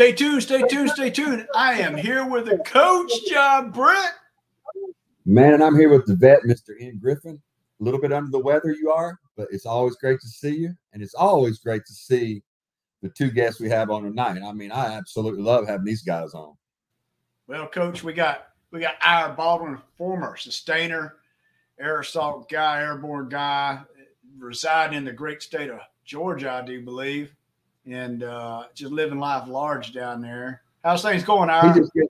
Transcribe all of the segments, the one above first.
Stay tuned, stay tuned, stay tuned. I am here with the coach, John Brett. Man, and I'm here with the vet, Mr. Ian Griffin. A little bit under the weather you are, but it's always great to see you. And it's always great to see the two guests we have on tonight. I mean, I absolutely love having these guys on. Well, coach, we got we got Ira Baldwin, former sustainer, air assault guy, airborne guy, residing in the great state of Georgia, I do believe, and uh, just living life large down there. How's things going, Ira? You just, get,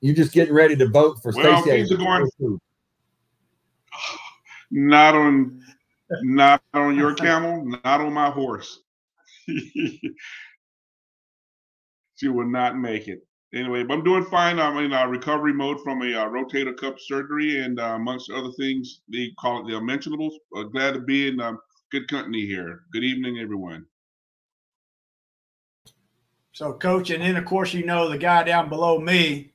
you just getting ready to vote for Well, Stacey. things are going- Not on, not on your camel, not on my horse. she will not make it. Anyway, but I'm doing fine. I'm in uh, recovery mode from a uh, rotator cuff surgery, and uh, amongst other things, they call it the unmentionables. Uh, glad to be in um, good company here. Good evening, everyone. So, coach, and then of course you know the guy down below me,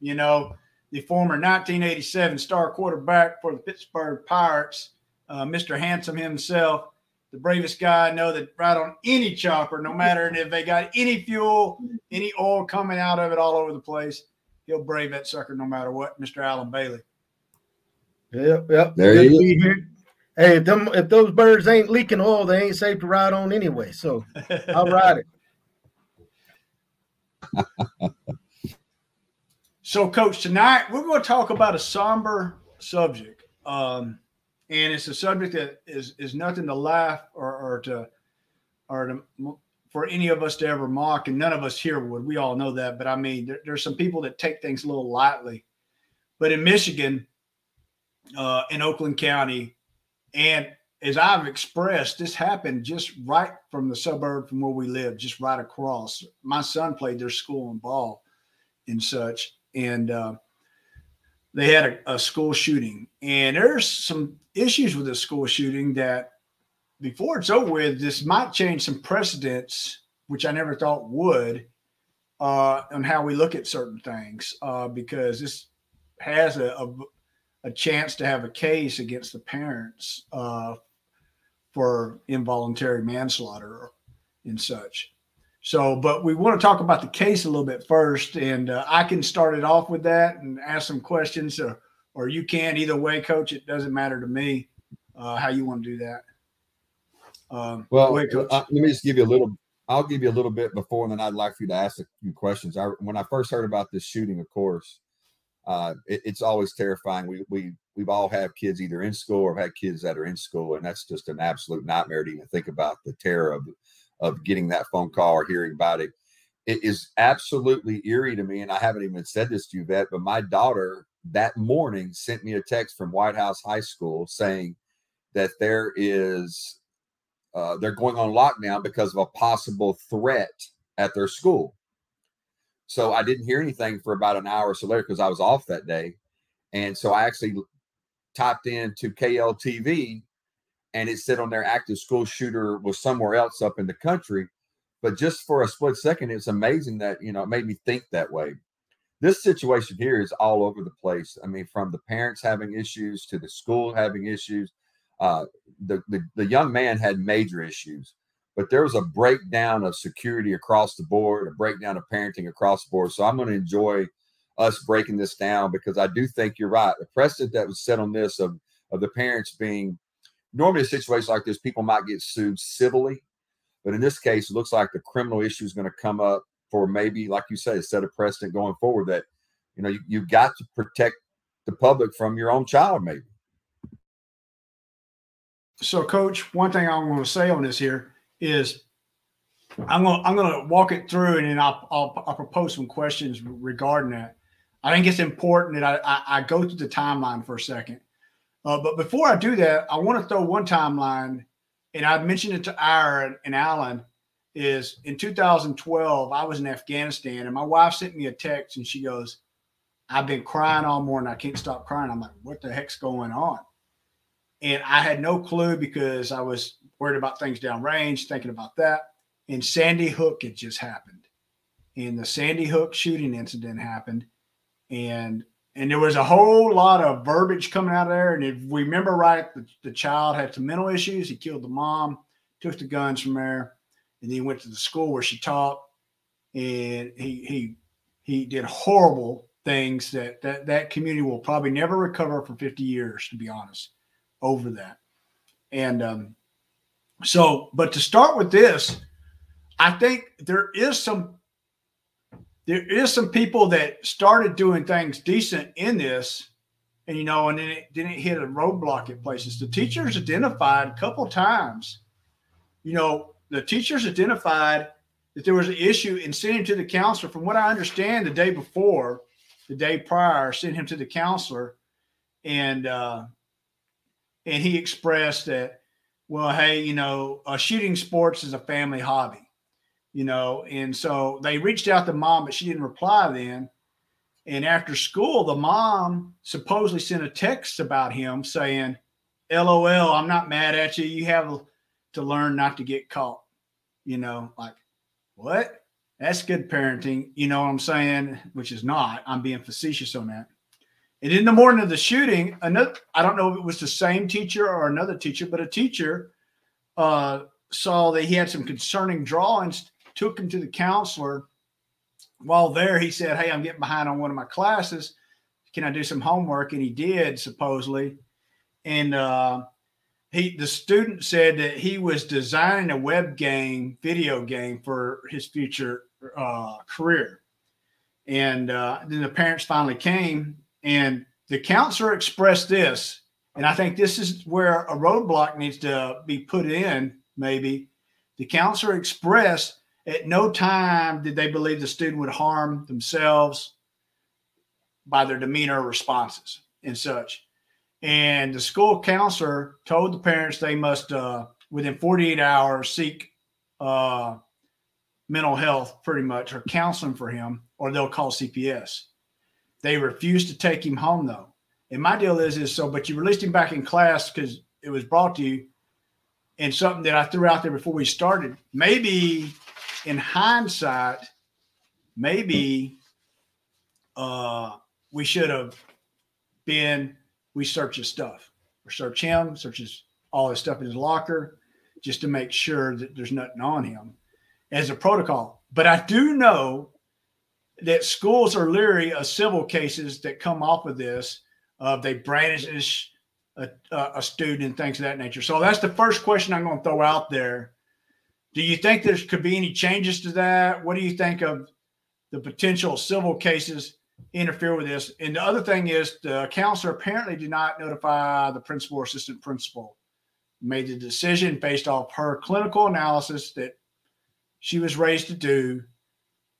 you know, the former 1987 star quarterback for the Pittsburg Pirates, uh, Mr. Handsome himself, the bravest guy I know that ride on any chopper, no matter if they got any fuel, any oil coming out of it all over the place, he'll brave that sucker no matter what, Mr. Alan Bailey. Yep, yep. There Good he to here. Hey, if them if those birds ain't leaking oil, they ain't safe to ride on anyway. So I'll ride it. So, Coach, tonight we're going to talk about a somber subject, um, and it's a subject that is is nothing to laugh or, or to or to for any of us to ever mock, and none of us here would. We all know that, but I mean, there, there's some people that take things a little lightly. But in Michigan, uh, in Oakland County, and as I've expressed, this happened just right from the suburb from where we live, just right across. My son played their school in ball and such and uh, they had a, a, school shooting. And there's some issues with the school shooting that before it's over with, this might change some precedents, which I never thought would, uh, on how we look at certain things, uh, because this has a, a, a, chance to have a case against the parents uh, for involuntary manslaughter and such. So, but we want to talk about the case a little bit first, and uh, I can start it off with that and ask some questions, or or you can. Either way, Coach, it doesn't matter to me uh, how you want to do that. Um, Well, Coach. uh, let me just give you a little. I'll give you a little bit before, and then I'd like for you to ask a few questions. I, when I first heard about this shooting, of course, uh, it, it's always terrifying. We we we've all have kids either in school or had kids that are in school, and that's just an absolute nightmare to even think about the terror of of getting that phone call or hearing about it. It is absolutely eerie to me, and I haven't even said this to you, Vet, but my daughter that morning sent me a text from Whitehouse High School saying that there is uh, they're going on lockdown because of a possible threat at their school. So I didn't hear anything for about an hour or so later because I was off that day. And so I actually typed in into KLTV and it said on their active school shooter was somewhere else up in the country. But just for a split second, it's amazing that, you know, it made me think that way. This situation here is all over the place. I mean, from the parents having issues to the school having issues. Uh, the, the, the young man had major issues, but there was a breakdown of security across the board, a breakdown of parenting across the board. So I'm going to enjoy us breaking this down because I do think you're right. The precedent that was set on this of of the parents being normally a situation like this, people might get sued civilly, but in this case, it looks like the criminal issue is going to come up for maybe, like you say, a set of precedent going forward that you know you, you've got to protect the public from your own child, maybe. So, Coach, one thing I want to say on this here is I'm to, I'm to walk it through, and then I'll, I'll, I'll propose some questions regarding that. I think it's important that I, I, I go through the timeline for a second. Uh, but before I do that, I want to throw one timeline, and I mentioned it to Ira and Alan. Is in 2012, I was in Afghanistan, and my wife sent me a text, and she goes, "I've been crying all morning. I can't stop crying." I'm like, "What the heck's going on?" And I had no clue because I was worried about things downrange, thinking about that. And Sandy Hook it just happened, and the Sandy Hook shooting incident happened, and and there was a whole lot of verbiage coming out of there. And if we remember right, the, the child had some mental issues. He killed the mom, took the guns from there, and then he went to the school where she taught. and he he he did horrible things that that that community will probably never recover for 50 years, to be honest, over that. And um, so, but to start with this, I think there is some there is some people that started doing things decent in this and you know and then it didn't hit a roadblock at places. The teachers identified a couple times you know the teachers identified that there was an issue in sending him to the counselor. From what i understand the day before the day prior sent him to the counselor and uh and he expressed that well hey you know uh, shooting sports is a family hobby you know. And so they reached out to mom, but she didn't reply then. And after school, the mom supposedly sent a text about him saying, LOL, I'm not mad at you. You have to learn not to get caught. You know, like, what? That's good parenting. You know what I'm saying? Which is not. I'm being facetious on that. And in the morning of the shooting, another, I don't know if it was the same teacher or another teacher, but a teacher uh, saw that he had some concerning drawings took him to the counselor. While there, he said, Hey, I'm getting behind on one of my classes. Can I do some homework? And he did, supposedly. And uh, he, the student said that he was designing a web game, video game for his future uh, career. And uh, then the parents finally came, and the counselor expressed this. And I think this is where a roadblock needs to be put in, maybe. The counselor expressed at no time did they believe the student would harm themselves by their demeanor responses and such. And the school counselor told the parents they must, uh, within 48 hours, seek uh, mental health pretty much or counseling for him, or they'll call CPS. They refused to take him home though. And my deal is, is so, but you released him back in class because it was brought to you and something that I threw out there before we started. Maybe in hindsight, maybe uh, we should have been we search his stuff or search him, search his all his stuff in his locker, just to make sure that there's nothing on him as a protocol. But I do know that schools are leery of civil cases that come off of this. Uh, they brandish a, a student and things of that nature. So that's the first question I'm going to throw out there do you think there could be any changes to that? What do you think of the potential civil cases interfere with this? And the other thing is the counselor apparently did not notify the principal or assistant principal. Made the decision based off her clinical analysis that she was raised to do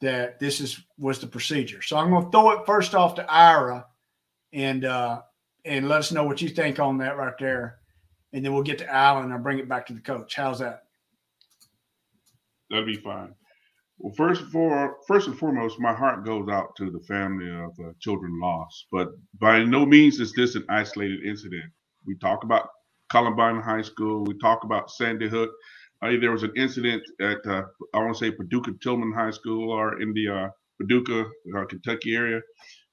that this is was the procedure. So I'm going to throw it first off to Ira and uh, and let us know what you think on that right there, and then we'll get to Alan and bring it back to the coach. How's that? That'll be fine. Well, first for first and foremost, my heart goes out to the family of uh, children lost. But by no means is this an isolated incident. We talk about Columbine High School. We talk about Sandy Hook. There was an incident at uh, I want to say Paducah Tillman High School or in the uh, Paducah, uh, Kentucky area,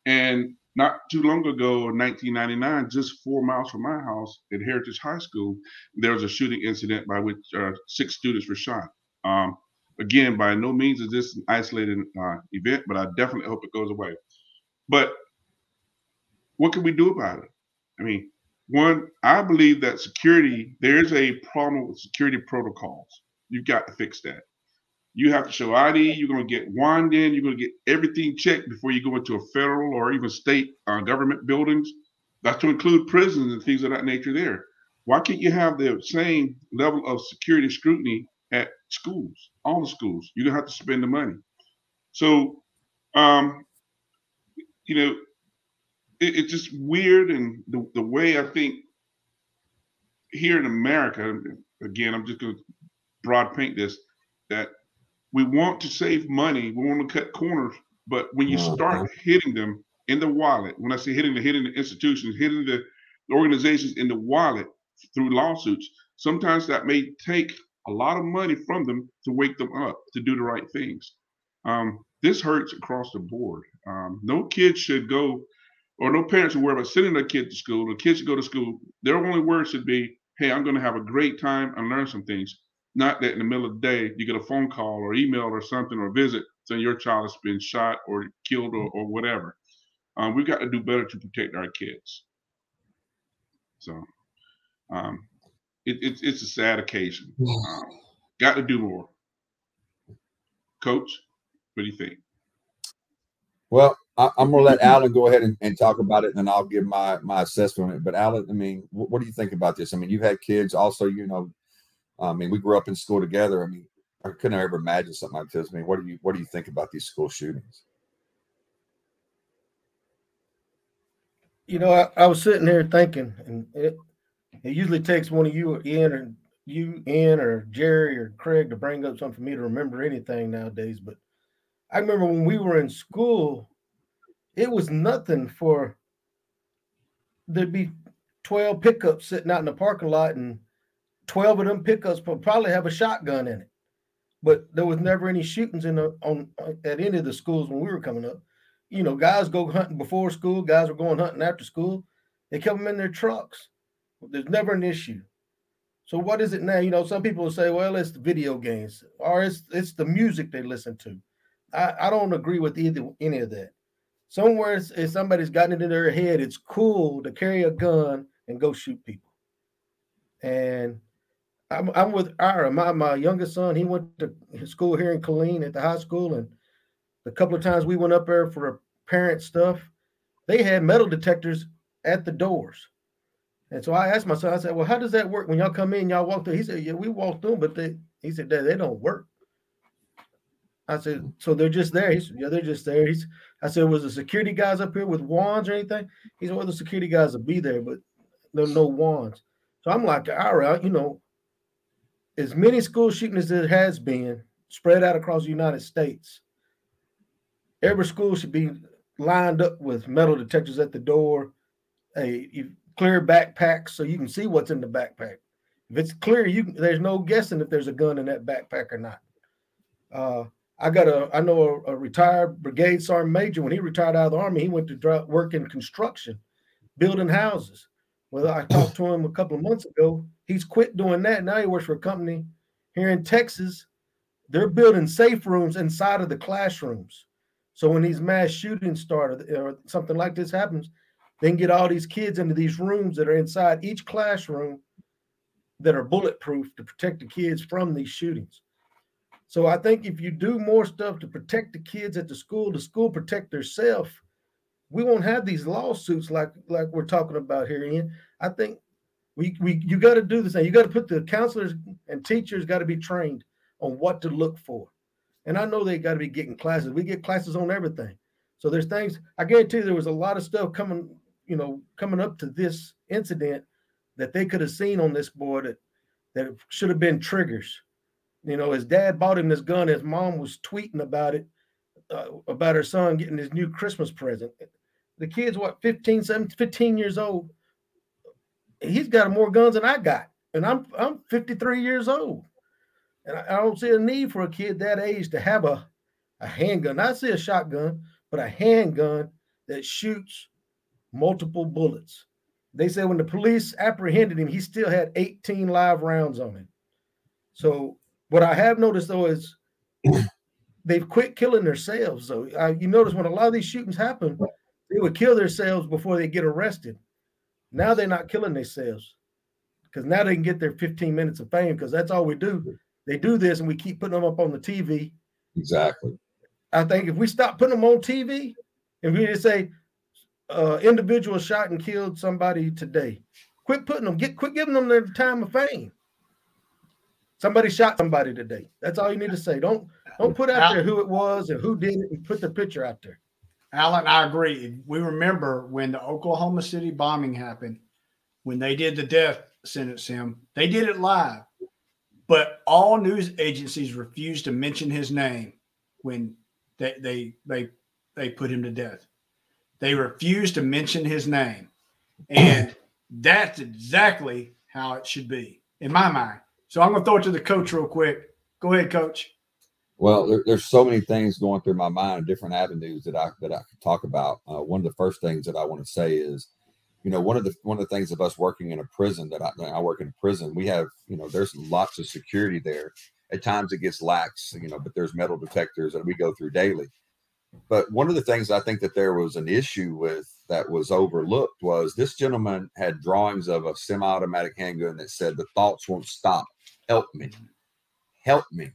and not too long ago, in 1999, just four miles from my house at Heritage High School, there was a shooting incident by which uh, six students were shot. Um, again, by no means is this an isolated uh, event, but I definitely hope it goes away. But what can we do about it? I mean, one, I believe that security, there's a problem with security protocols. You've got to fix that. You have to show ID. You're going to get wand in. You're going to get everything checked before you go into a federal or even state uh, government buildings. That's to include prisons and things of that nature there. Why can't you have the same level of security scrutiny at schools, all the schools. You're gonna have to spend the money. So, um, you know, it, it's just weird, and the the way I think here in America, again, I'm just gonna broad paint this that we want to save money, we want to cut corners, but when you start hitting them in the wallet, when I say hitting the hitting the institutions, hitting the, the organizations in the wallet through lawsuits, sometimes that may take a lot of money from them to wake them up to do the right things. Um, this hurts across the board. Um, no kid should go, or no parents should worry about sending their kid to school. The kids should go to school. Their only word should be, "Hey, I'm going to have a great time and learn some things." Not that in the middle of the day you get a phone call or email or something or visit. so your child has been shot or killed or, or whatever. Um, we've got to do better to protect our kids. So um, it, it's it's a sad occasion. Um, got to do more. Coach, what do you think? Well, I, am going to let Alan go ahead and, and, talk about it, and then I'll give my my assessment. on it. But Alan, I mean, what, what, do you think about this? I mean, you've had kids, also, you know, uh, I mean, we grew up in school together. I mean, I couldn't ever imagine something like this. I mean, what do you what do you think about these school shootings? You know, I, I was sitting here thinking, and it, it usually takes one of you, Ian, or you, Ian, or Jerry, or Craig, to bring up something for me to remember anything nowadays. But I remember when we were in school, it was nothing for there'd be 12 pickups sitting out in the parking lot, and 12 of them pickups would probably have a shotgun in it. But there was never any shootings in the on at any of the schools when we were coming up. You know, guys go hunting before school, guys were going hunting after school. They kept them in their trucks. There's never an issue. So what is it now? You know, some people will say, well, it's the video games or it's it's the music they listen to. I, I don't agree with either any of that. Somewhere if somebody's gotten it in their head, it's cool to carry a gun and go shoot people. And I'm, I'm with Ira. My, my youngest son, he went to school here in Killeen at the high school. And a couple of times we went up there for parent stuff, they had metal detectors at the doors. And so I asked my son, I said, Well, how does that work when y'all come in? Y'all walk through? He said, Yeah, we walk through, but they he said, they don't work. I said, so they're just there. He said, yeah, they're just there. He's, I said, was the security guys up here with wands or anything? He said, well, the security guys will be there, but there no wands. So I'm like, all right, you know, as many school shootings as there has been spread out across the United States, every school should be lined up with metal detectors at the door, a clear backpack so you can see what's in the backpack. If it's clear, you there's no guessing if there's a gun in that backpack or not. Uh, I got a, I know a, a, retired brigade sergeant major. When he retired out of the army, he went to work in construction, building houses. Well, I talked to him a couple of months ago. He's quit doing that. Now he works for a company here in Texas. They're building safe rooms inside of the classrooms. So when these mass shootings start or something like this happens, they can get all these kids into these rooms that are inside each classroom that are bulletproof to protect the kids from these shootings. So I think if you do more stuff to protect the kids at the school, the school protect themselves, we won't have these lawsuits like like we're talking about here, Ian. I think we we you got to do this thing. You got to put the counselors and teachers got to be trained on what to look for. And I know they got to be getting classes. We get classes on everything. So there's things I guarantee you there was a lot of stuff coming, you know, coming up to this incident that they could have seen on this board that that should have been triggers you know, his dad bought him this gun. His mom was tweeting about it, uh, about her son getting his new Christmas present. The kid's what, 15, 17, 15 years old. He's got more guns than I got. And I'm I'm 53 years old. And I, I don't see a need for a kid that age to have a, a handgun. Not see a shotgun, but a handgun that shoots multiple bullets. They said when the police apprehended him, he still had 18 live rounds on him. So what I have noticed though is they've quit killing themselves. So uh, you notice when a lot of these shootings happen, they would kill themselves before they get arrested. Now they're not killing themselves because now they can get their 15 minutes of fame because that's all we do. They do this and we keep putting them up on the TV. Exactly. I think if we stop putting them on TV and we just say uh, individual shot and killed somebody today, quit putting them, get quit giving them their time of fame. Somebody shot somebody today. That's all you need to say. Don't don't put out there who it was and who did it and put the picture out there. Alan, I agree. We remember when the Oklahoma City bombing happened, when they did the death sentence him, they did it live. But all news agencies refused to mention his name when they they they they put him to death. They refused to mention his name. And that's exactly how it should be, in my mind. So I'm going to throw it to the coach real quick. Go ahead, coach. Well, there, there's so many things going through my mind, different avenues that I that I could talk about. Uh, one of the first things that I want to say is, you know, one of the one of the things of us working in a prison that I, I work in a prison, we have, you know, there's lots of security there, At times it gets lax, you know, but there's metal detectors that we go through daily. But one of the things I think that there was an issue with that was overlooked was this gentleman had drawings of a semi-automatic handgun that said the thoughts won't stop. Help me. Help me.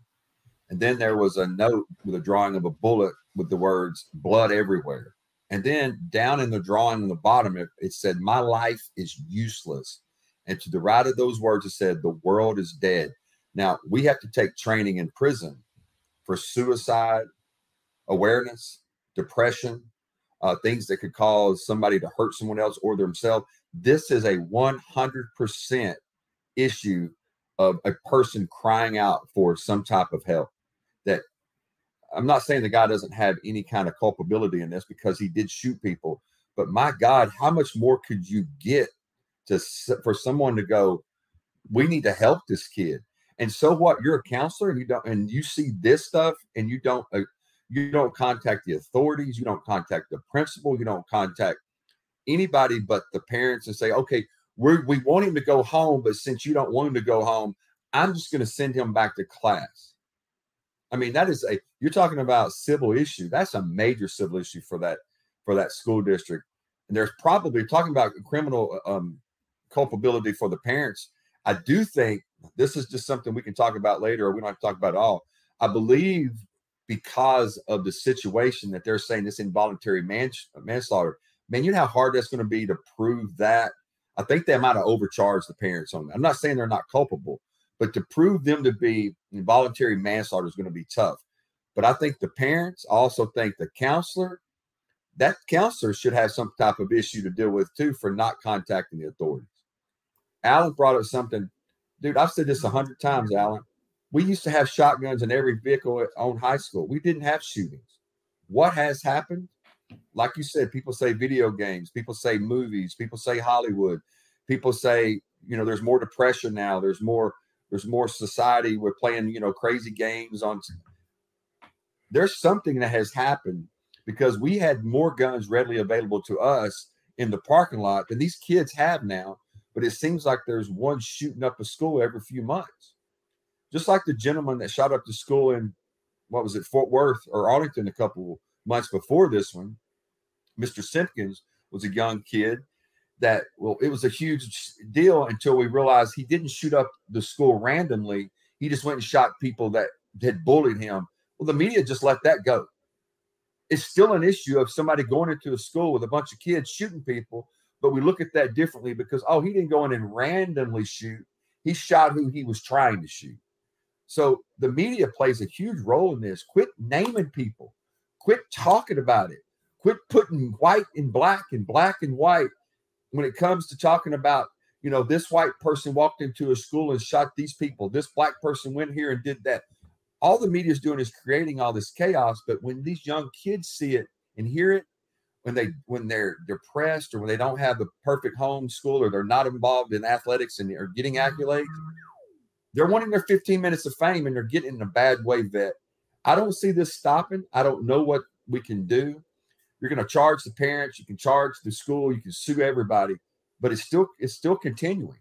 And then there was a note with a drawing of a bullet with the words blood everywhere. And then down in the drawing on the bottom, it, it said, My life is useless. And to the right of those words, it said, The world is dead. Now, we have to take training in prison for suicide awareness, depression, uh, things that could cause somebody to hurt someone else or themselves. This is a 100% issue of a person crying out for some type of help. That I'm not saying the guy doesn't have any kind of culpability in this because he did shoot people, but my God, how much more could you get to for someone to go? We need to help this kid. And so what? You're a counselor and you don't, and you see this stuff and you don't, uh, you don't contact the authorities, you don't contact the principal, you don't contact anybody but the parents and say, okay, we we want him to go home, but since you don't want him to go home, I'm just going to send him back to class. I mean, that is a you're talking about civil issue. That's a major civil issue for that for that school district. And there's probably talking about criminal um, culpability for the parents. I do think this is just something we can talk about later, or we don't have to talk about it all. I believe because of the situation that they're saying this involuntary man, manslaughter. Man, you know how hard that's going to be to prove that. I think they might have overcharged the parents on that. I'm not saying they're not culpable, but to prove them to be involuntary manslaughter is going to be tough. But I think the parents also think the counselor, that counselor should have some type of issue to deal with too for not contacting the authorities. Alan brought up something, dude. I've said this a hundred times, Alan. We used to have shotguns in every vehicle on high school. We didn't have shootings. What has happened? Like you said, people say video games, people say movies, people say Hollywood, people say, you know, there's more depression now. There's more, there's more society. We're playing, you know, crazy games on. There's something that has happened because we had more guns readily available to us in the parking lot than these kids have now. But it seems like there's one shooting up a school every few months just like the gentleman that shot up the school in what was it, Fort Worth or Arlington a couple months before this one. Mr. Simpkins was a young kid that well, it was a huge deal until we realized he didn't shoot up the school randomly. He just went and shot people that had bullied him. Well, the media just let that go. It's still an issue of somebody going into a school with a bunch of kids shooting people, but we look at that differently because oh, he didn't go in and randomly shoot. He shot who he was trying to shoot. So the media plays a huge role in this. Quit naming people. Quit talking about it. Quit putting white and black and black and white when it comes to talking about, you know, this white person walked into a school and shot these people. This black person went here and did that. All the media is doing is creating all this chaos. But when these young kids see it and hear it, when they when they're depressed or when they don't have the perfect home school or they're not involved in athletics and are getting accolades, they're wanting their 15 minutes of fame and they're getting in a bad way, vet. I don't see this stopping. I don't know what we can do. You're going to charge the parents, you can charge the school, you can sue everybody, but it's still it's still continuing.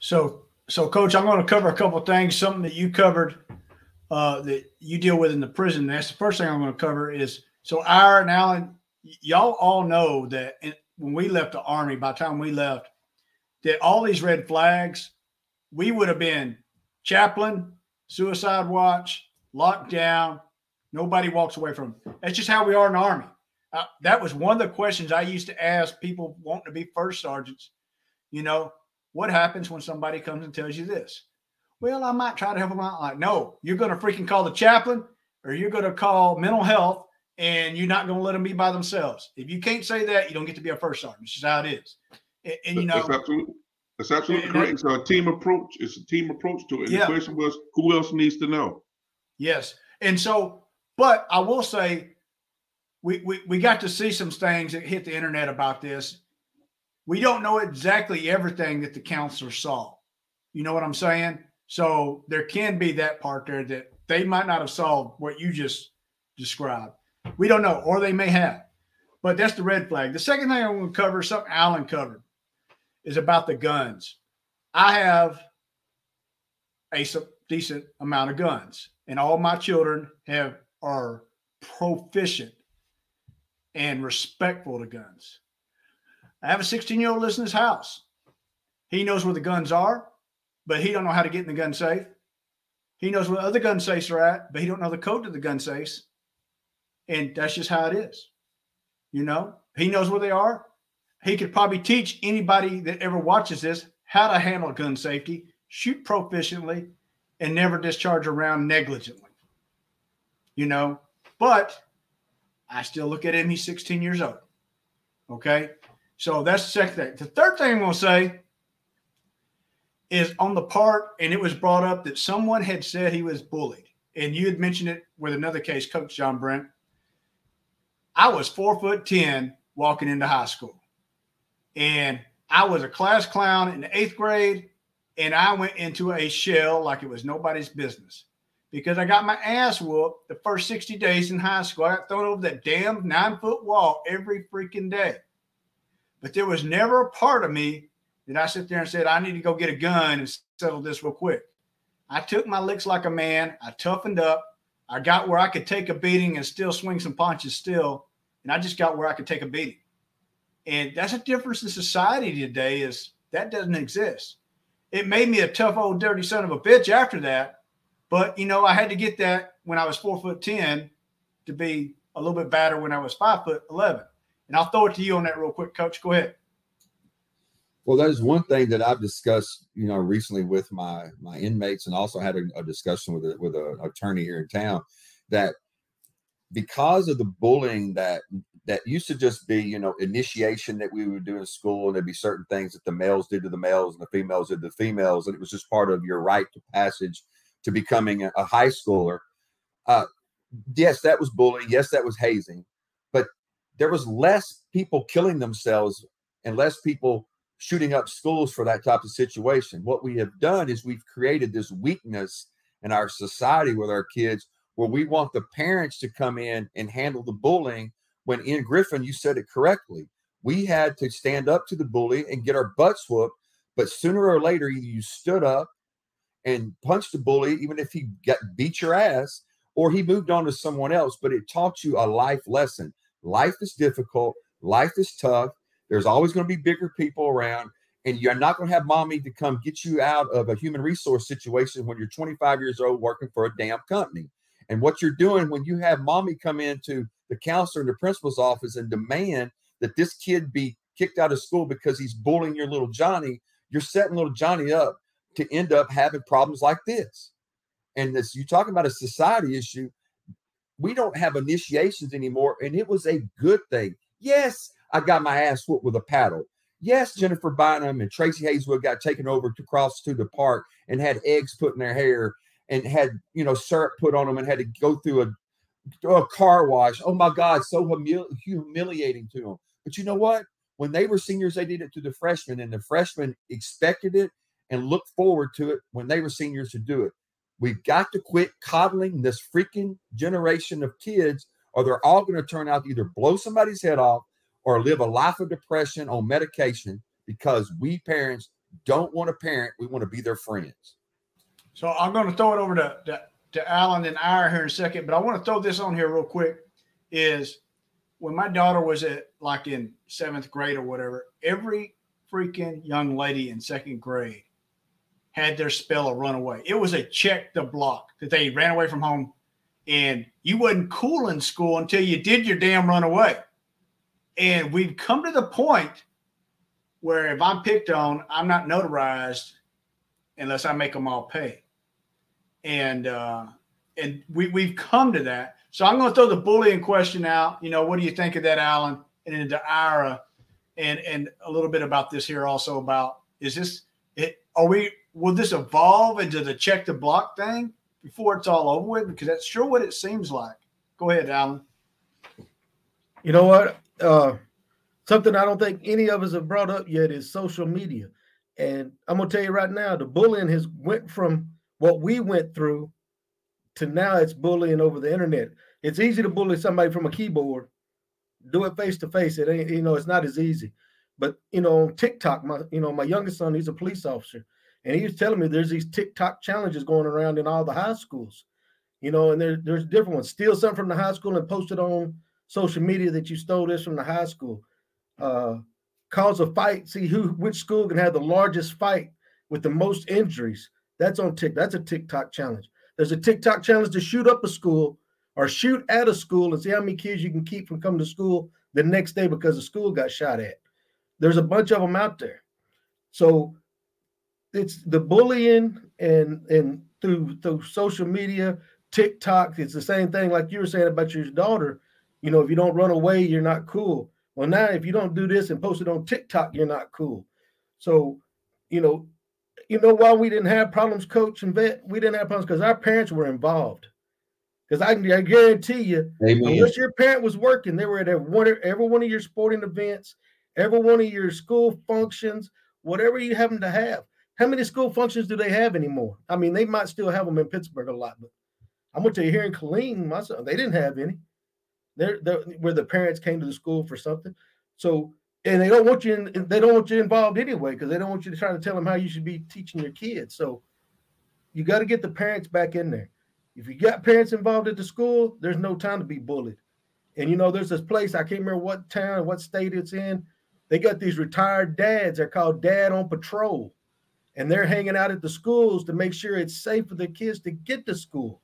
So, so coach, I'm going to cover a couple things. Something that you covered uh, that you deal with in the prison. That's the first thing I'm going to cover is so Ira and Alan, y'all all know that when we left the army, by the time we left, that all these red flags we would have been chaplain, suicide watch, locked down. Nobody walks away from them. That's just how we are in the Army. Uh, that was one of the questions I used to ask people wanting to be first sergeants. You know, what happens when somebody comes and tells you this? Well, I might try to help them out. Like, no, you're going to freaking call the chaplain or you're going to call mental health and you're not going to let them be by themselves. If you can't say that, you don't get to be a first sergeant. It's just how it is. And, and you know, that's absolutely and correct. It's a team approach. It's a team approach to it. And yeah. the question was, who else needs to know? Yes. And so, but I will say, we, we, we got to see some things that hit the internet about this. We don't know exactly everything that the counselor saw. You know what I'm saying? So there can be that part there that they might not have saw what you just described. We don't know, or they may have. But that's the red flag. The second thing I want to cover, is something Alan covered is about the guns. I have a decent amount of guns, and all my children have are proficient and respectful to guns. I have a 16 year old lives in his house. He knows where the guns are, but he don't know how to get in the gun safe. He knows where other gun safes are at, but he don't know the code to the gun safes. And that's just how it is. You know, he knows where they are. He could probably teach anybody that ever watches this how to handle gun safety, shoot proficiently, and never discharge a round negligently. You know, but I still look at him, he's 16 years old. Okay. So that's the second thing. The third thing I'm going to say is on the part, and it was brought up that someone had said he was bullied. And you had mentioned it with another case, Coach John Brent. I was four foot 10 walking into high school. And I was a class clown in the eighth grade. And I went into a shell like it was nobody's business because I got my ass whooped the first 60 days in high school. I got thrown over that damn nine foot wall every freaking day. But there was never a part of me that I sit there and said, I need to go get a gun and settle this real quick. I took my licks like a man. I toughened up. I got where I could take a beating and still swing some punches still. And I just got where I could take a beating. And that's a difference in society today is that doesn't exist. It made me a tough old dirty son of a bitch after that but you know, I had to get that when I was four foot ten to be a little bit better when I was five foot eleven. And I'll throw it to you on that real quick, Coach. Go ahead. Well, that is one thing that I've discussed, you know, recently with my my inmates, and also had a, a discussion with a, with an attorney here in town that because of the bullying that that used to just be, you know, initiation that we would do in school, and there'd be certain things that the males did to the males and the females did to the females, and it was just part of your rite to passage to becoming a, a high schooler. Uh, yes, that was bullying. Yes, that was hazing, but there was less people killing themselves and less people shooting up schools for that type of situation. What we have done is we've created this weakness in our society with our kids where we want the parents to come in and handle the bullying when in Griffin you said it correctly. We had to stand up to the bully and get our butts whooped, but sooner or later either you stood up and punched the bully, even if he got beat your ass, or he moved on to someone else. But it taught you a life lesson. Life is difficult. Life is tough. There's always going to be bigger people around, and you're not going to have mommy to come get you out of a human resource situation when you're 25 years old working for a damn company. And what you're doing when you have mommy come into the counselor in the principal's office and demand that this kid be kicked out of school because he's bullying your little Johnny, you're setting little Johnny up to end up having problems like this. And this, you talking about a society issue. We don't have initiations anymore, and it was a good thing. Yes, I got my ass whooped with a paddle. Yes, Jennifer Bynum and Tracy Hayeswood got taken over to cross to the park and had eggs put in their hair and had you know syrup put on them and had to go through a, a car wash. Oh my God, so humili- humiliating to them. But you know what? When they were seniors, they did it to the freshmen, and the freshmen expected it and look forward to it when they were seniors to do it. We've got to quit coddling this freaking generation of kids, or they're all going to turn out to either blow somebody's head off or live a life of depression on medication because we parents don't want to parent. We want to be their friends. So I'm going to throw it over to, to, to Alan and Ira here in a second, but I want to throw this on here real quick. Is when my daughter was at like in seventh grade or whatever, every freaking young lady in second grade had their spell of runaway. It was a check the block that they ran away from home, and you wasn't cool in school until you did your damn runaway. And we've come to the point where if I'm picked on, I'm not notarized unless I make them all pay. And uh, and we we've come to that. So I'm going to throw the bullying question out. You know, what do you think of that, Alan? And into Ira, and and a little bit about this here also about is this it? Are we will this evolve into the check the block thing before it's all over with? Because that's sure what it seems like. Go ahead, Alan. You know what? Uh, something I don't think any of us have brought up yet is social media. And I'm gonna tell you right now, the bullying has went from what we went through to now it's bullying over the internet. It's easy to bully somebody from a keyboard. Do it face to face. It ain't, you know, it's not as easy. But you know, on TikTok, my you know, my youngest son, he's a police officer And he was telling me there's these TikTok challenges going around in all the high schools, you know, and there, there's different ones. Steal something from the high school and post it on social media that you stole this from the high school. Uh, cause a fight, see who which school can have the largest fight with the most injuries. That's on TikTok. That's a TikTok challenge. There's a TikTok challenge to shoot up a school or shoot at a school and see how many kids you can keep from coming to school the next day because the school got shot at. There's a bunch of them out there. So it's the bullying and and through through social media, TikTok, it's the same thing like you were saying about your daughter. You know, if you don't run away, you're not cool. Well, now if you don't do this and post it on TikTok, you're not cool. So, you know, you know why we didn't have problems, coach and vet? We didn't have problems because our parents were involved. Because I can I guarantee you, Amen. unless your parent was working, they were at every one, every one of your sporting events, every one of your school functions, whatever you happen to have. How many school functions do they have anymore? I mean, they might still have them in Pittsburg a lot, but I'm gonna tell you here in Killeen, my son, they didn't have any. They're, they're where the parents came to the school for something. So and they don't want you in, they don't want you involved anyway because they don't want you to try to tell them how you should be teaching your kids. So you got to get the parents back in there. If you got parents involved at the school, there's no time to be bullied. And you know, there's this place, I can't remember what town, what state it's in. They got these retired dads, they're called Dad on Patrol. And they're hanging out at the schools to make sure it's safe for the kids to get to school.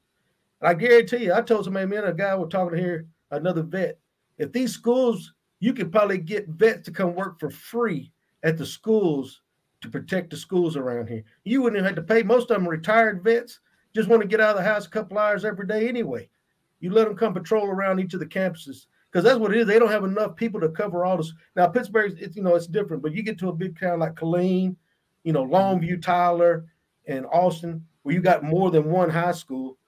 And I guarantee you, I told somebody, man, a guy was talking here, another vet. If these schools, you could probably get vets to come work for free at the schools to protect the schools around here. You wouldn't have to pay. Most of them retired vets just want to get out of the house a couple hours every day anyway. You let them come patrol around each of the campuses because that's what it is. They don't have enough people to cover all this. Now Pittsburg, it's you know it's different, but you get to a big town like Killeen, you know Longview, Tyler, and Austin, where you got more than one high school.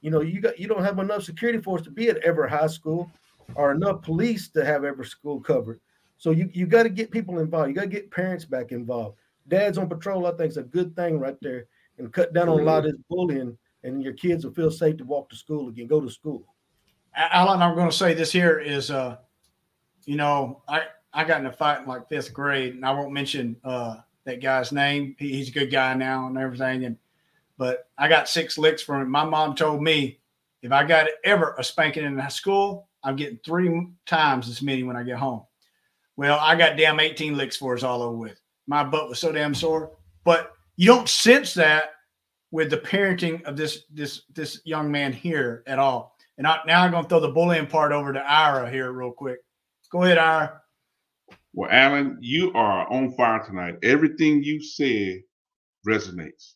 You know you got you don't have enough security force to be at every high school, or enough police to have every school covered. So you you got to get people involved. You got to get parents back involved. Dads on patrol, I think, is a good thing right there and cut down on a lot of this bullying, and your kids will feel safe to walk to school again, go to school. Alan, I'm going to say this here is, uh, you know, I I got in a fight in like fifth grade, and I won't mention uh, that guy's name. He, he's a good guy now and everything, and but I got six licks from him. My mom told me if I got ever a spanking in the school, I'm getting three times as many when I get home. Well, I got damn 18 licks for us all over with. My butt was so damn sore, but you don't sense that with the parenting of this this this young man here at all. And I, now I'm going to throw the bullying part over to Ira here real quick. Go ahead, Ira. Well, Alan, you are on fire tonight. Everything you said resonates.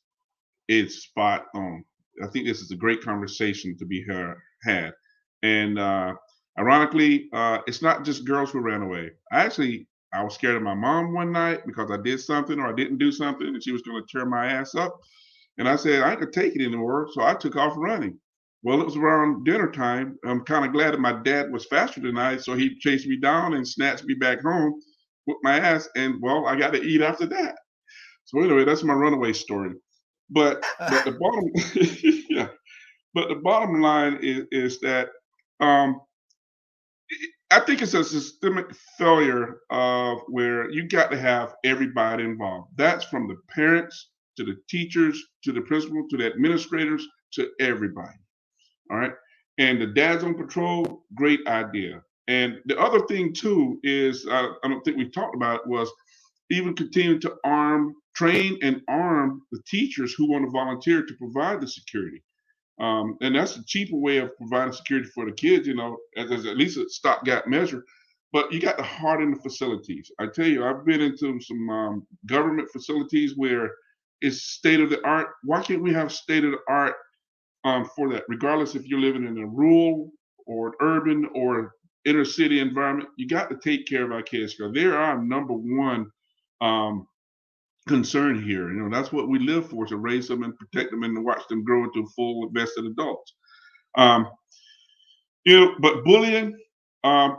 It's spot on. I think this is a great conversation to be had. And uh, ironically, uh, it's not just girls who ran away. I actually I was scared of my mom one night because I did something or I didn't do something and she was going to tear my ass up. And I said, I could take it anymore. So I took off running. Well, it was around dinner time. I'm kind of glad that my dad was faster than I. So he chased me down and snatched me back home with my ass. And well, I got to eat after that. So anyway, that's my runaway story. But, but the bottom, yeah, but the bottom line is, is that um, I think it's a systemic failure of where you got to have everybody involved. That's from the parents to the teachers to the principal to the administrators to everybody. All right. And the dads on patrol, great idea. And the other thing too is uh, I don't think we talked about it, was even continuing to arm, train, and arm the teachers who want to volunteer to provide the security. Um, and that's a cheaper way of providing security for the kids, you know, as, as at least a stopgap measure. But you got to harden the facilities. I tell you, I've been into some um, government facilities where it's state of the art. Why can't we have state of the art um, for that? Regardless if you're living in a rural or an urban or inner city environment, you got to take care of our kids because they're our number one um, concern here. You know, that's what we live for to raise them and protect them and watch them grow into full invested adults. Um, you know, but bullying, um,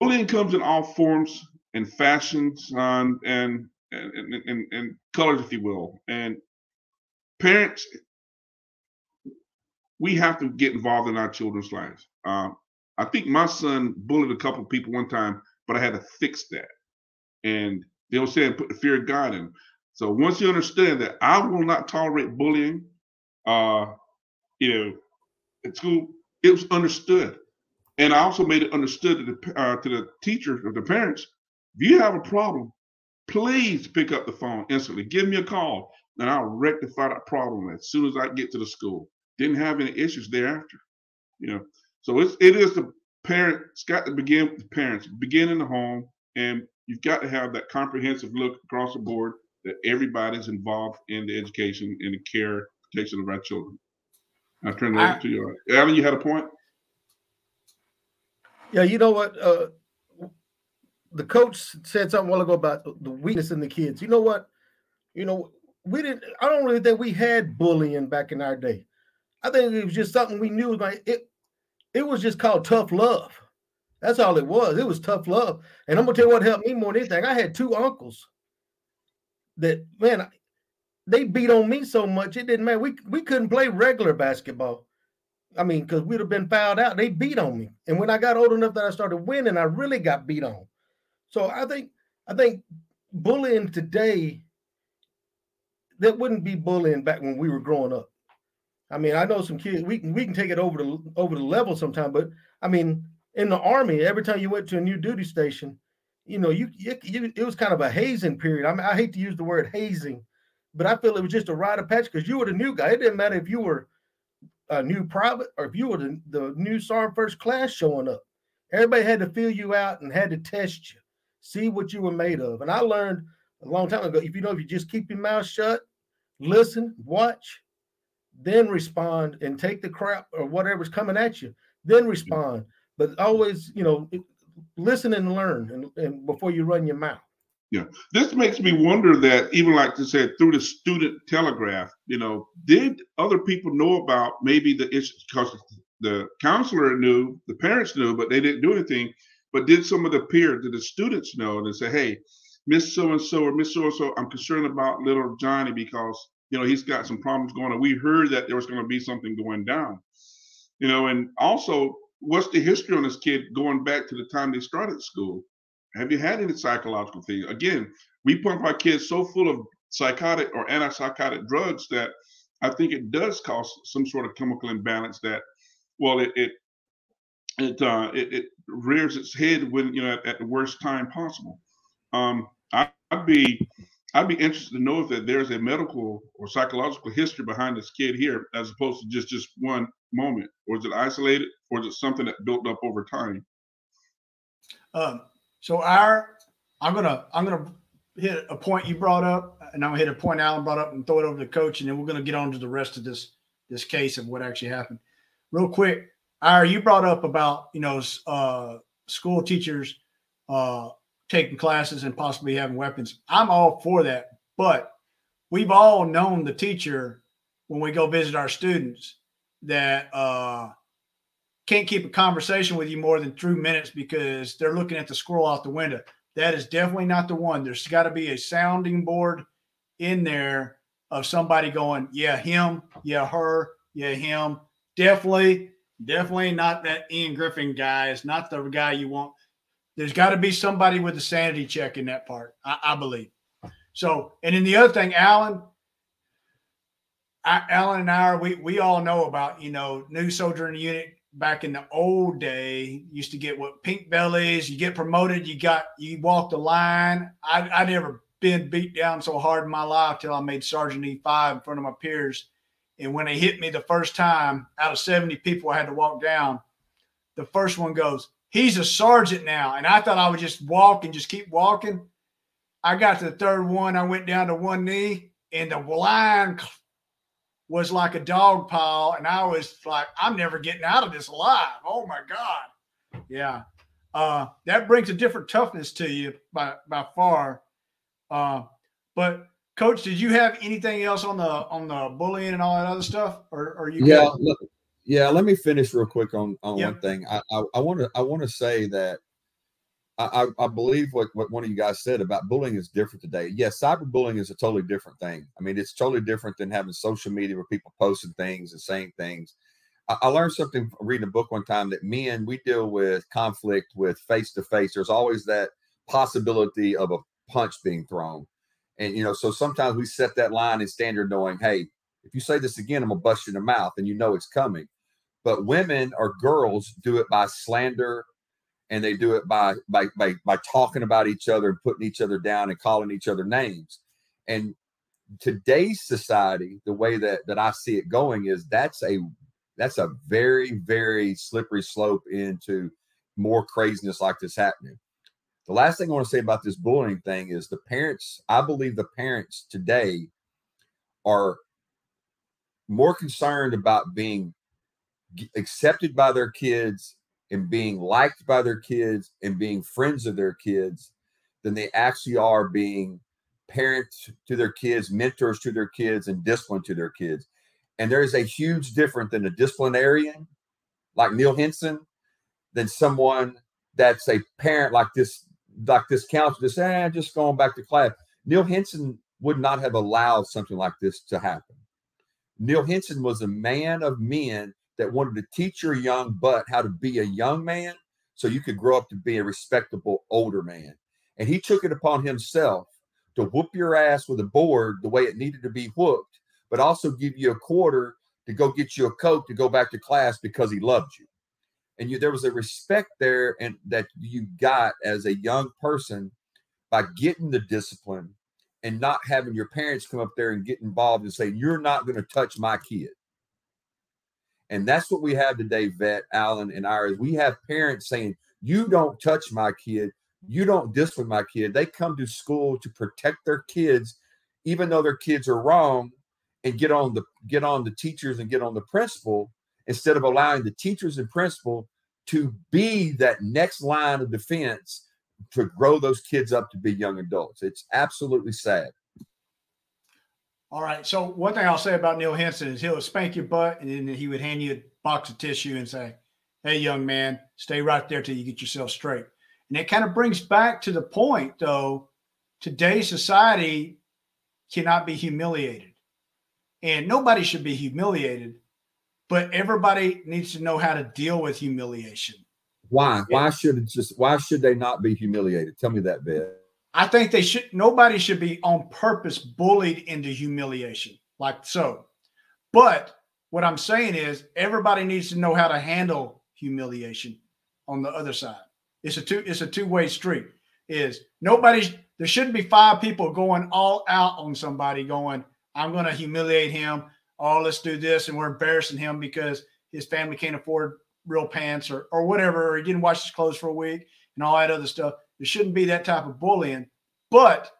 bullying comes in all forms and fashions um, and, and, and, and colors, if you will. And parents, we have to get involved in our children's lives. Um, I think my son bullied a couple people one time, but I had to fix that. And They were saying put the fear of God in. So once you understand that I will not tolerate bullying, uh, you know, at school, it was understood. And I also made it understood to the uh, to the teachers or the parents, if you have a problem, please pick up the phone instantly. Give me a call, and I'll rectify that problem as soon as I get to the school. Didn't have any issues thereafter. You know, so it's it is the parent. It's got to begin with the parents, begin in the home, and you've got to have that comprehensive look across the board that everybody's involved in the education and the care protection of our children. I turn it over to you, Alan. You had a point. Yeah, you know what? Uh, the coach said something a while ago about the weakness in the kids. You know what? You know, we didn't. I don't really think we had bullying back in our day. I think it was just something we knew. Like it, it was just called tough love. That's all it was. It was tough love. And I'm gonna tell you what helped me more than anything. I had two uncles that man, they beat on me so much it didn't matter. We we couldn't play regular basketball. I mean, because we'd have been fouled out. They beat on me. And when I got old enough that I started winning, I really got beat on. So I think I think bullying today that wouldn't be bullying back when we were growing up. I mean, I know some kids we can we can take it over the over the level sometime, but I mean, in the army, every time you went to a new duty station, you know, you, you, you it was kind of a hazing period. I mean, I hate to use the word hazing, but I feel it was just a rite of patch because you were the new guy. It didn't matter if you were a new private or if you were the, the new sergeant first class showing up. Everybody had to fill you out and had to test you, see what you were made of. And I learned a long time ago, if you know, if you just keep your mouth shut, listen, watch, then respond and take the crap or whatever's coming at you, then mm-hmm. respond. But always, you know, listen and learn and, and before you run your mouth. Yeah, this makes me wonder that even like to say through the student telegraph, you know, did other people know about maybe the issues because the counselor knew, the parents knew, but they didn't do anything. But did some of the peers, did the students know and say, hey, Miss So and so or Miss So and so, I'm concerned about little Johnny because you know he's got some problems going on. We heard that there was going to be something going down, you know, and also what's the history on this kid going back to the time they started school? Have you had any psychological things? Again, we pump our kids so full of psychotic or antipsychotic drugs that I think it does cause some sort of chemical imbalance that, well, it it it uh, it, it rears its head when you know at, at the worst time possible. Um, I, I'd be I'd be interested to know if that there's a medical or psychological history behind this kid here, as opposed to just just one moment, or is it isolated, or is it something that built up over time? Um, so Ira, I'm gonna I'm gonna hit a point you brought up, and I'm gonna hit a point Alan brought up, and throw it over to coach, and then we're gonna get on to the rest of this this case of what actually happened. Real quick, Ira you brought up about you know uh, school teachers uh, taking classes and possibly having weapons. I'm all for that, but we've all known the teacher when we go visit our students that uh, can't keep a conversation with you more than three minutes because they're looking at the squirrel out the window. That is definitely not the one. There's got to be a sounding board in there of somebody going, yeah, him, yeah, her, yeah, him. Definitely, definitely not that Ian Griffin guy. It's not the guy you want. There's got to be somebody with a sanity check in that part, I, I believe. So, and then the other thing, Alan, I, Alan and I, we we all know about you know new soldier in the unit back in the old day. Used to get what pink bellies. You get promoted, you got you walk the line. I I never been beat down so hard in my life till I made Sergeant E five in front of my peers. And when they hit me the first time, out of seventy people I had to walk down, the first one goes, "He's a sergeant now," and I thought I would just walk and just keep walking. I got to the third one. I went down to one knee, and the line was like a dog pile, and I was like, I'm never getting out of this alive. Oh my god, yeah. Uh, that brings a different toughness to you by by far. Uh, but coach, did you have anything else on the on the bullying and all that other stuff, or are you? Yeah, yeah. Let me finish real quick on on yep. one thing. I I want to I want to say that I, I believe what, what one of you guys said about bullying is different today. Yes, cyberbullying is a totally different thing. I mean, it's totally different than having social media where people posting things and saying things. I, I learned something reading a book one time that men we deal with conflict with face to face. There's always that possibility of a punch being thrown. And you know, so sometimes we set that line and standard knowing, hey, if you say this again, I'm gonna bust you in the mouth, and you know it's coming. But women or girls do it by slander and they do it by by by by talking about each other and putting each other down and calling each other names. And today's society, the way that that I see it going is that's a that's a very very slippery slope into more craziness like this happening. The last thing I want to say about this bullying thing is the parents, I believe the parents today are more concerned about being accepted by their kids and being liked by their kids and being friends of their kids than they actually are being parents to their kids, mentors to their kids, and discipline to their kids. And there is a huge difference than a disciplinarian like Neil Henson than someone that's a parent like this, like this counselor, just eh, just going back to class. Neil Henson would not have allowed something like this to happen. Neil Henson was a man of men that wanted to teach your young butt how to be a young man so you could grow up to be a respectable older man. And he took it upon himself to whoop your ass with a board the way it needed to be whooped, but also give you a quarter to go get you a coat to go back to class because he loved you. And you, there was a respect there and that you got as a young person by getting the discipline and not having your parents come up there and get involved and say, You're not going to touch my kid. And that's what we have today, Vet, Alan, and ours. We have parents saying, You don't touch my kid. You don't discipline my kid. They come to school to protect their kids, even though their kids are wrong, and get on the get on the teachers and get on the principal instead of allowing the teachers and principal to be that next line of defense to grow those kids up to be young adults. It's absolutely sad. All right. So one thing I'll say about Neil Henson is he'll spank your butt and then he would hand you a box of tissue and say, Hey, young man, stay right there till you get yourself straight. And it kind of brings back to the point, though, today's society cannot be humiliated. And nobody should be humiliated, but everybody needs to know how to deal with humiliation. Why? Why should it just why should they not be humiliated? Tell me that, bit. I think they should nobody should be on purpose bullied into humiliation like so. But what I'm saying is everybody needs to know how to handle humiliation on the other side. It's a two it's a two-way street. Is nobody's there shouldn't be five people going all out on somebody going, I'm gonna humiliate him. Oh, let's do this, and we're embarrassing him because his family can't afford real pants or or whatever, or he didn't wash his clothes for a week and all that other stuff. There shouldn't be that type of bullying, but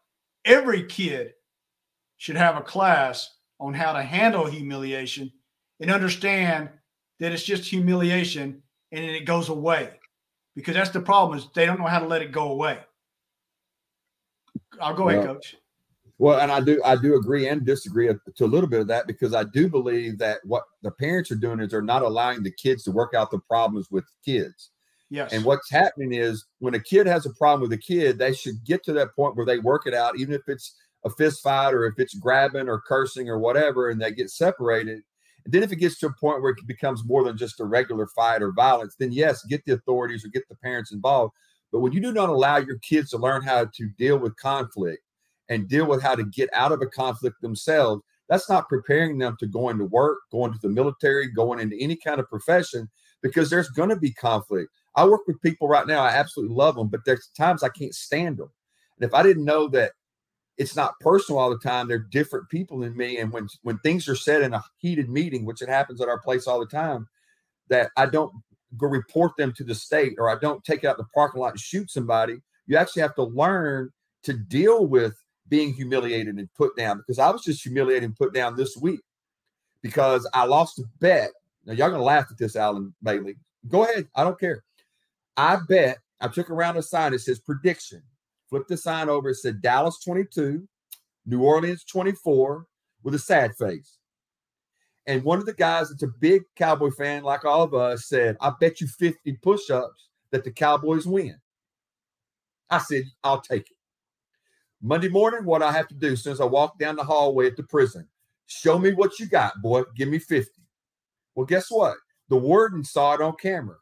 every kid should have a class on how to handle humiliation and understand that it's just humiliation and then it goes away because that's the problem is they don't know how to let it go away. I'll go well, ahead, coach. Well, and I do I do agree and disagree to a little bit of that because I do believe that what the parents are doing is they're not allowing the kids to work out the problems with kids. Yes. And what's happening is when a kid has a problem with a kid, they should get to that point where they work it out, even if it's a fist fight or if it's grabbing or cursing or whatever, and they get separated. And then if it gets to a point where it becomes more than just a regular fight or violence, then yes, get the authorities or get the parents involved. But when you do not allow your kids to learn how to deal with conflict and deal with how to get out of a conflict themselves, that's not preparing them to go into work, going to the military, going into any kind of profession, because there's going to be conflict. I work with people right now. I absolutely love them, but there's times I can't stand them. And if I didn't know that it's not personal all the time, they're different people than me. And when when things are said in a heated meeting, which it happens at our place all the time, that I don't go report them to the state or I don't take it out the parking lot and shoot somebody. You actually have to learn to deal with being humiliated and put down because I was just humiliated and put down this week because I lost a bet. Now y'all gonna laugh at this, Alan Bailey. Go ahead. I don't care. I bet I took around a sign that says prediction. Flip the sign over. It said Dallas 22, New Orleans 24 with a sad face. And one of the guys that's a big Cowboy fan, like all of us, said, I bet you 50 push ups that the Cowboys win. I said, I'll take it. Monday morning, what I have to do since I walk down the hallway at the prison, show me what you got, boy. Give me 50. Well, guess what? The warden saw it on camera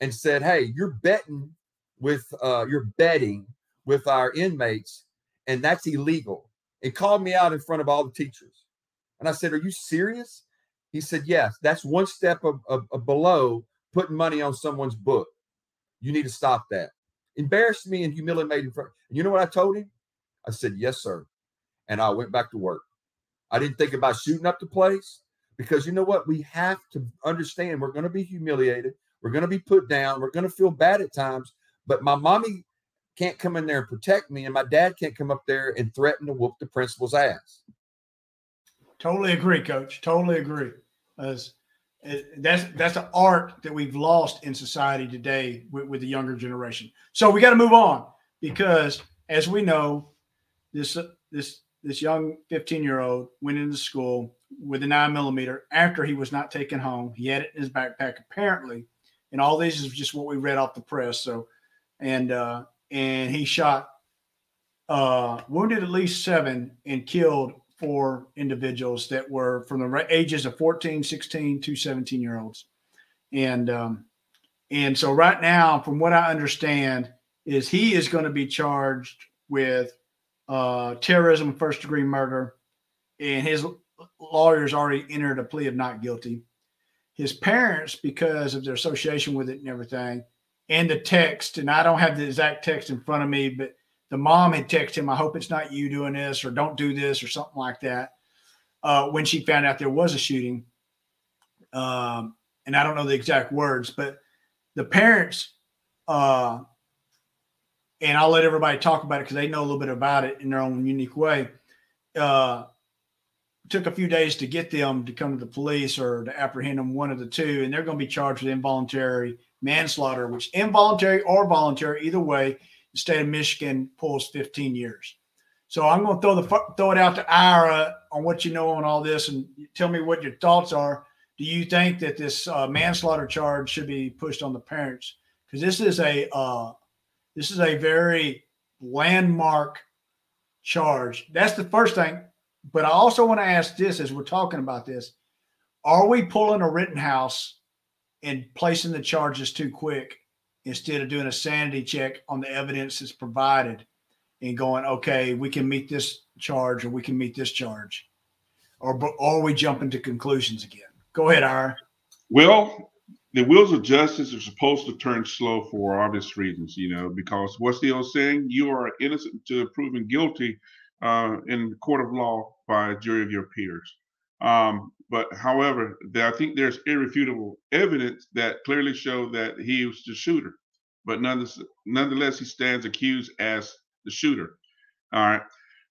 and said, "Hey, you're betting with uh, you're betting with our inmates, and that's illegal. It called me out in front of all the teachers. And I said, Are you serious? He said, Yes, that's one step of, of, of below putting money on someone's book. You need to stop that. Embarrassed me and humiliated me. And you know what I told him? I said, Yes, sir. And I went back to work. I didn't think about shooting up the place because you know what? We have to understand we're going to be humiliated. We're going to be put down. We're going to feel bad at times. But my mommy can't come in there and protect me, and my dad can't come up there and threaten to whoop the principal's ass. Totally agree, Coach. Totally agree. As that's that's an art that we've lost in society today with, with the younger generation. So we got to move on because, as we know, this this this young 15 year old went into school with a nine millimeter after he was not taken home. He had it in his backpack apparently, and all this is just what we read off the press. So, and uh, and he shot, uh, wounded at least seven and killed four individuals that were from the ages of 14, 16 to 17 year olds, and um, and so right now, from what I understand, is he is going to be charged with uh, terrorism, first degree murder, and his lawyers already entered a plea of not guilty. His parents, because of their association with it and everything, and the text, and I don't have the exact text in front of me, but the mom had texted him, I hope it's not you doing this, or don't do this, or something like that, uh, when she found out there was a shooting. Um, and I don't know the exact words, but the parents uh, and I'll let everybody talk about it because they know a little bit about it in their own unique way. Uh, took a few days to get them to come to the police or to apprehend them, one of the two, and they're going to be charged with involuntary manslaughter, which involuntary or voluntary, either way, the state of Michigan pulls 15 years. So I'm going to throw the throw it out to Ira on what you know on all this, and tell me what your thoughts are. Do you think that this uh, manslaughter charge should be pushed on the parents? Because this is a uh, this is a very landmark charge. That's the first thing. But I also want to ask this as we're talking about this are we pulling a Rittenhouse and placing the charges too quick instead of doing a sanity check on the evidence that's provided and going, okay, we can meet this charge or we can meet this charge? Or, or are we jumping to conclusions again? Go ahead, Ira. Well, the wheels of justice are supposed to turn slow for obvious reasons, you know, because what's the old saying? You are innocent to proven guilty uh, in the court of law by a jury of your peers. Um, but however, I think there's irrefutable evidence that clearly show that he was the shooter. But nonetheless, nonetheless, he stands accused as the shooter. All right.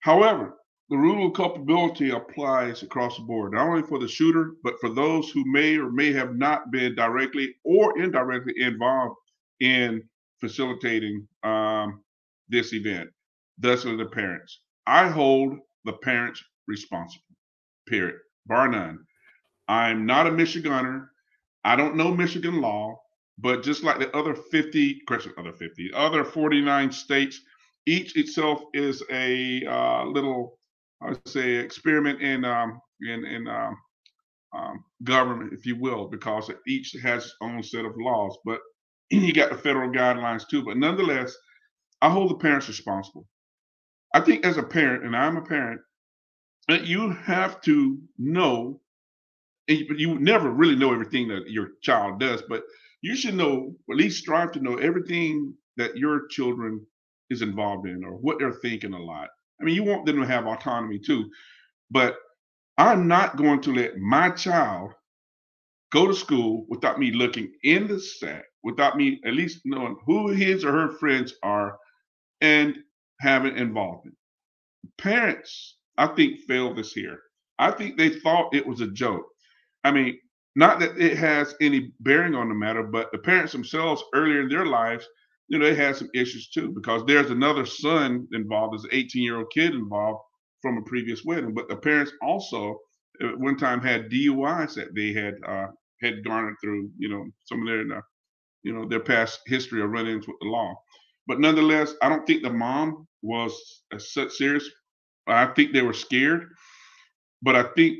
However, the rule of culpability applies across the board, not only for the shooter, but for those who may or may have not been directly or indirectly involved in facilitating um, this event, thus the parents. I hold the parents responsible, period, bar none. I'm not a Michiganer. I don't know Michigan law, but just like the other 50, question other 50, other 49 states, each itself is a uh, little I would say experiment in um, in in um, um, government, if you will, because each has its own set of laws. But you got the federal guidelines too. But nonetheless, I hold the parents responsible. I think as a parent, and I'm a parent, you have to know, but you never really know everything that your child does, but you should know, at least strive to know everything that your children is involved in or what they're thinking a lot. I mean, you want them to have autonomy too, but I'm not going to let my child go to school without me looking in the sack, without me at least knowing who his or her friends are and having involvement. Parents, I think, failed this here. I think they thought it was a joke. I mean, not that it has any bearing on the matter, but the parents themselves earlier in their lives you know, they had some issues too because there's another son involved, there's an 18 year old kid involved from a previous wedding. But the parents also at one time had DUIs that they had uh, had garnered through, you know, some of their, uh, you know, their past history of run-ins with the law. But nonetheless, I don't think the mom was such serious. I think they were scared, but I think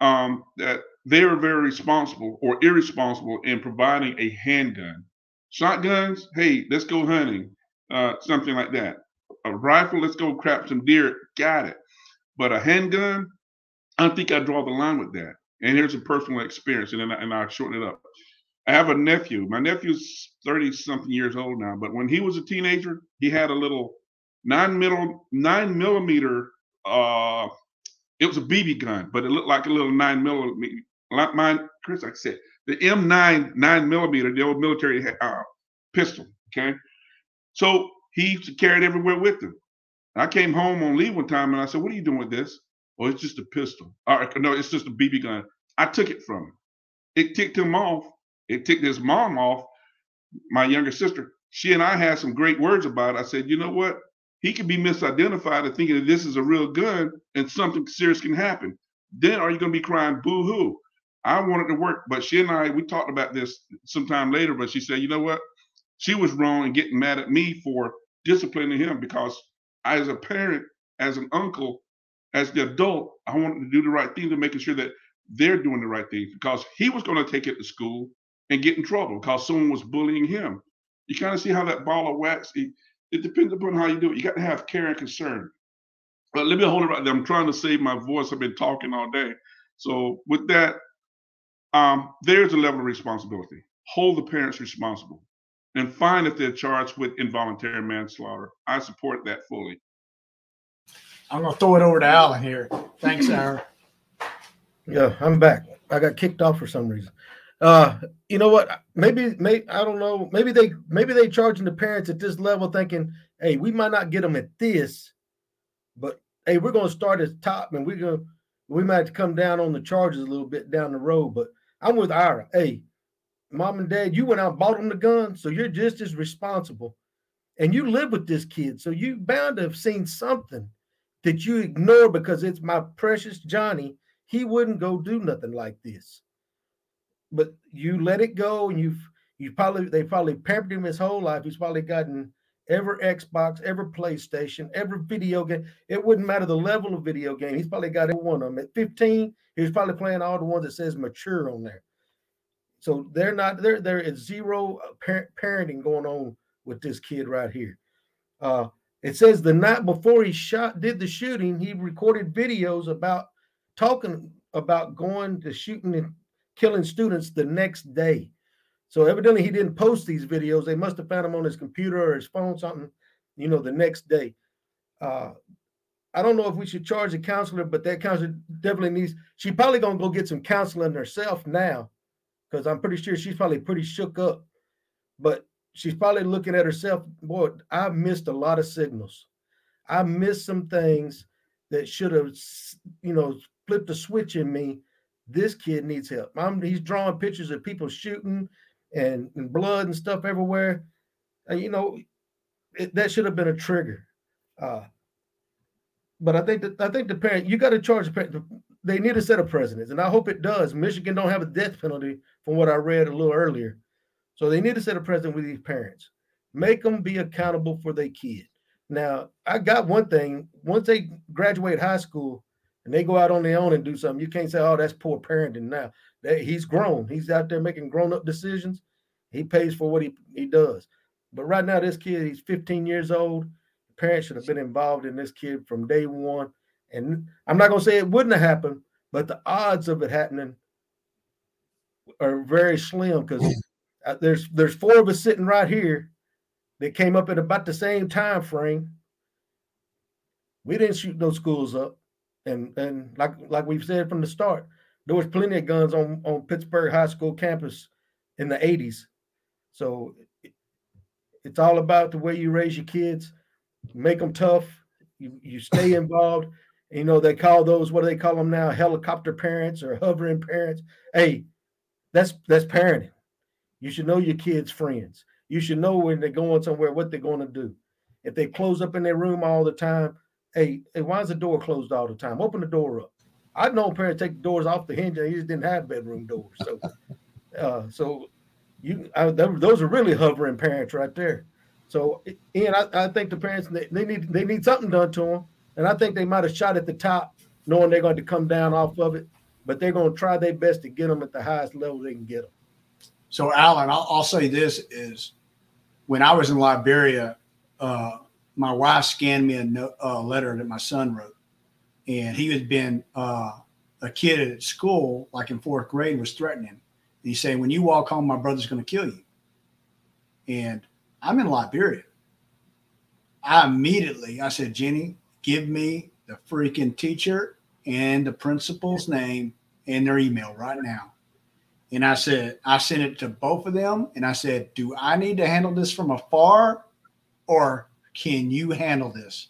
um, that they were very responsible or irresponsible in providing a handgun shotguns, hey, let's go hunting, uh, something like that. a rifle, let's go crap some deer. Got it. But a handgun, I think I draw the line with that. And here's a personal experience, and then I, and I shorten it up. I have a nephew. My nephew's 30 something years old now, but when he was a teenager, he had a little nine middle nine millimeter uh it was a BB gun, but it looked like a little nine millimeter like mine, Chris, like I said, the M9 nine millimeter, the old military uh, pistol. Okay. So he used to carry it everywhere with him. I came home on leave one time and I said, What are you doing with this? Oh, it's just a pistol. Or, no, it's just a BB gun. I took it from him. It ticked him off. It ticked his mom off, my younger sister. She and I had some great words about it. I said, You know what? He could be misidentified and thinking that this is a real gun and something serious can happen. Then are you going to be crying boo hoo? I wanted to work, but she and I, we talked about this sometime later, but she said, you know what? She was wrong in getting mad at me for disciplining him because I, as a parent, as an uncle, as the adult, I wanted to do the right thing to making sure that they're doing the right thing because he was going to take it to school and get in trouble because someone was bullying him. You kind of see how that ball of wax, it depends upon how you do it. You got to have care and concern. But let me hold it right there. I'm trying to save my voice. I've been talking all day. So with that, um, there's a level of responsibility. Hold the parents responsible and find if they're charged with involuntary manslaughter. I support that fully. I'm going to throw it over to Alan here. Thanks, Aaron. Yeah, I'm back. I got kicked off for some reason. Uh, you know what? Maybe, maybe I don't know. Maybe they, maybe they charging the parents at this level, thinking, "Hey, we might not get them at this, but hey, we're going to start at top, and we're going, to we might have to come down on the charges a little bit down the road." But I'm with Ira. Hey, mom and dad, you went out bought them the gun, so you're just as responsible. And you live with this kid, so you bound to have seen something that you ignore because it's my precious Johnny. He wouldn't go do nothing like this. But you let it go, and you've you probably they probably pampered him his whole life. He's probably gotten every Xbox, every PlayStation, every video game. It wouldn't matter the level of video game. He's probably got every one of them. At 15, he was probably playing all the ones that says mature on there. So they're not there. There is zero parenting going on with this kid right here. Uh, it says the night before he shot, did the shooting, he recorded videos about talking about going to shooting killing students the next day. So evidently he didn't post these videos. They must have found him on his computer or his phone, something, you know, the next day. Uh, I don't know if we should charge a counselor, but that counselor definitely needs. She probably gonna go get some counseling herself now, because I'm pretty sure she's probably pretty shook up. But she's probably looking at herself. Boy, I missed a lot of signals. I missed some things that should have, you know, flipped a switch in me. This kid needs help. I'm, he's drawing pictures of people shooting and, and blood and stuff everywhere. And, you know, it, that should have been a trigger. Uh, but I think that I think the parent you got to charge the parent. They need a set of precedents, and I hope it does. Michigan don't have a death penalty, from what I read a little earlier, so they need to set a precedent with these parents. Make them be accountable for their kid. Now, I got one thing: once they graduate high school and they go out on their own and do something, you can't say, "Oh, that's poor parenting." Now, they, he's grown; he's out there making grown-up decisions. He pays for what he he does. But right now, this kid, he's 15 years old parents should have been involved in this kid from day one. And I'm not going to say it wouldn't have happened, but the odds of it happening are very slim because there's there's four of us sitting right here that came up at about the same time frame. We didn't shoot those schools up, and and like like we've said from the start, there was plenty of guns on on Pittsburg High School campus in the 80s. So it's all about the way you raise your kids make them tough. You you stay involved. You know they call those what do they call them now? Helicopter parents or hovering parents. Hey, that's that's parenting. You should know your kids' friends. You should know when they're going somewhere what they're going to do. If they close up in their room all the time, hey, hey, why is the door closed all the time? Open the door up. I've known parents take the doors off the hinge and he just didn't have bedroom doors. So, uh, so you, I, those are really hovering parents right there. So, Ian, I, I think the parents they, they, need they need something done to them, and I think they might have shot at the top, knowing they're going to come down off of it, but they're going to try their best to get them at the highest level they can get them. So, Alan, I'll, I'll say this is when I was in Liberia, uh, my wife scanned me a uh, letter that my son wrote, and he had been uh, a kid at school, like in fourth grade, was threatening him. And he's saying, "When you walk home, my brother's going to kill you." And I'm in Liberia. I immediately I said, Jenny, give me the freaking teacher and the principal's name and their email right now. And I said, I sent it to both of them. And I said, Do I need to handle this from afar or can you handle this?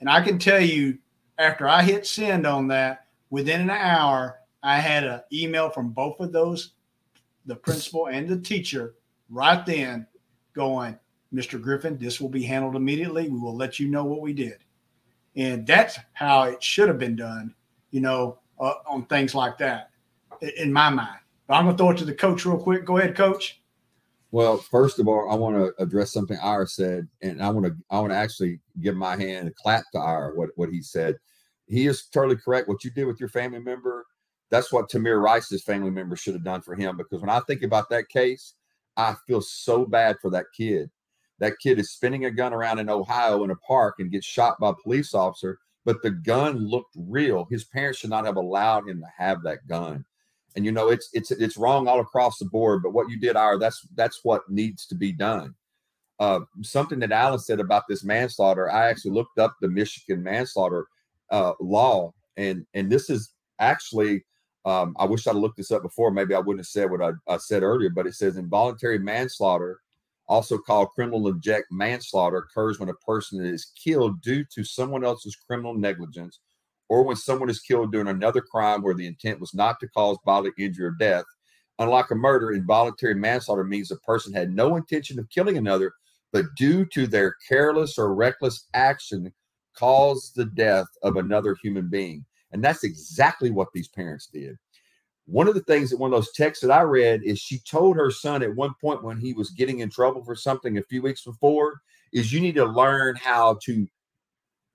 And I can tell you, after I hit send on that, within an hour, I had an email from both of those, the principal and the teacher, right then going, Mr. Griffin, this will be handled immediately. We will let you know what we did. And that's how it should have been done, you know, uh, on things like that, in my mind. But I'm going to throw it to the coach real quick. Go ahead, coach. Well, first of all, I want to address something Ira said, and I want to I want to actually give my hand and clap to Ira what what he said. He is totally correct. What you did with your family member, that's what Tamir Rice's family member should have done for him. Because when I think about that case, I feel so bad for that kid. That kid is spinning a gun around in Ohio in a park and gets shot by a police officer, but the gun looked real. His parents should not have allowed him to have that gun. And you know, it's it's it's wrong all across the board. But what you did, Ira, that's that's what needs to be done. Uh, something that Alan said about this manslaughter, I actually looked up the Michigan manslaughter uh, law, and and this is actually um, I wish I'd looked this up before. Maybe I wouldn't have said what I, I, said earlier, but it says involuntary manslaughter, also called criminal neglect manslaughter, occurs when a person is killed due to someone else's criminal negligence or when someone is killed during another crime where the intent was not to cause bodily injury or death. Unlike a murder, involuntary manslaughter means a person had no intention of killing another, but due to their careless or reckless action, caused the death of another human being. And that's exactly what these parents did. One of the things that one of those texts that I read is she told her son at one point when he was getting in trouble for something a few weeks before, is you need to learn how to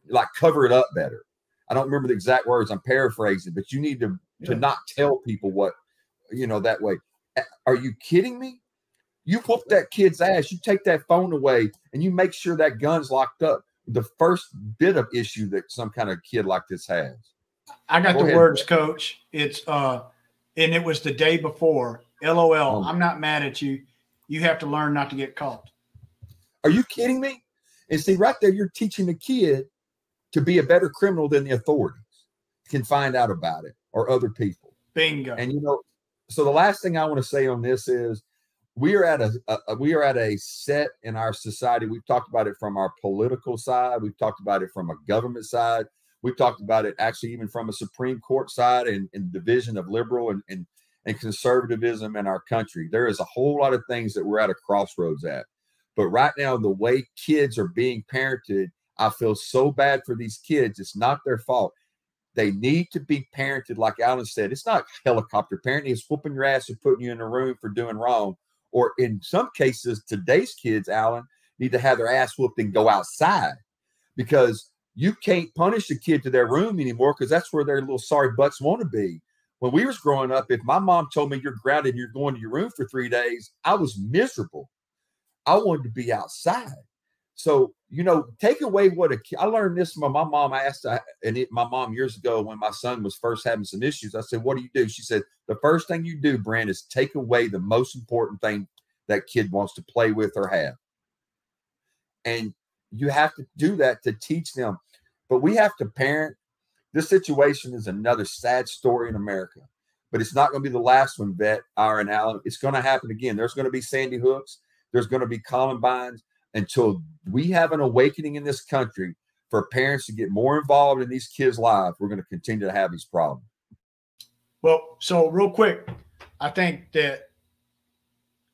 like cover it up better. I don't remember the exact words. I'm paraphrasing, but you need to yeah. to not tell people what you know that way. Are you kidding me? You whoop that kid's ass. You take that phone away, and you make sure that gun's locked up. The first bit of issue that some kind of kid like this has. I got Go the ahead. words, coach. It's uh and it was the day before. LOL. Oh. I'm not mad at you. You have to learn not to get caught. Are you kidding me? And see, right there, you're teaching the kid to be a better criminal than the authorities can find out about it or other people. Bingo. And you know, so the last thing I want to say on this is we are at a, a, we are at a set in our society. We've talked about it from our political side. We've talked about it from a government side. We've talked about it actually even from a Supreme Court side and, and division of liberal and, and and conservatism in our country. There is a whole lot of things that we're at a crossroads at. But right now, the way kids are being parented I feel so bad for these kids. It's not their fault. They need to be parented, like Alan said. It's not helicopter parenting, it's whooping your ass and putting you in a room for doing wrong. Or in some cases, today's kids, Alan, need to have their ass whooped and go outside because you can't punish a kid to their room anymore because that's where their little sorry butts want to be. When we was growing up, if my mom told me you're grounded you're going to your room for three days, I was miserable. I wanted to be outside. So, you know, take away what a I learned this from my mom. I asked, and it, my mom years ago when my son was first having some issues, I said, What do you do? She said, The first thing you do, Brent, is take away the most important thing that kid wants to play with or have. And you have to do that to teach them. But we have to parent. This situation is another sad story in America, but it's not going to be the last one, Vet, Aaron Alan. It's going to happen again. There's going to be Sandy Hooks. There's going to be Columbines until we have an awakening in this country for parents to get more involved in these kids' lives, we're going to continue to have these problems. Well, so real quick, I think that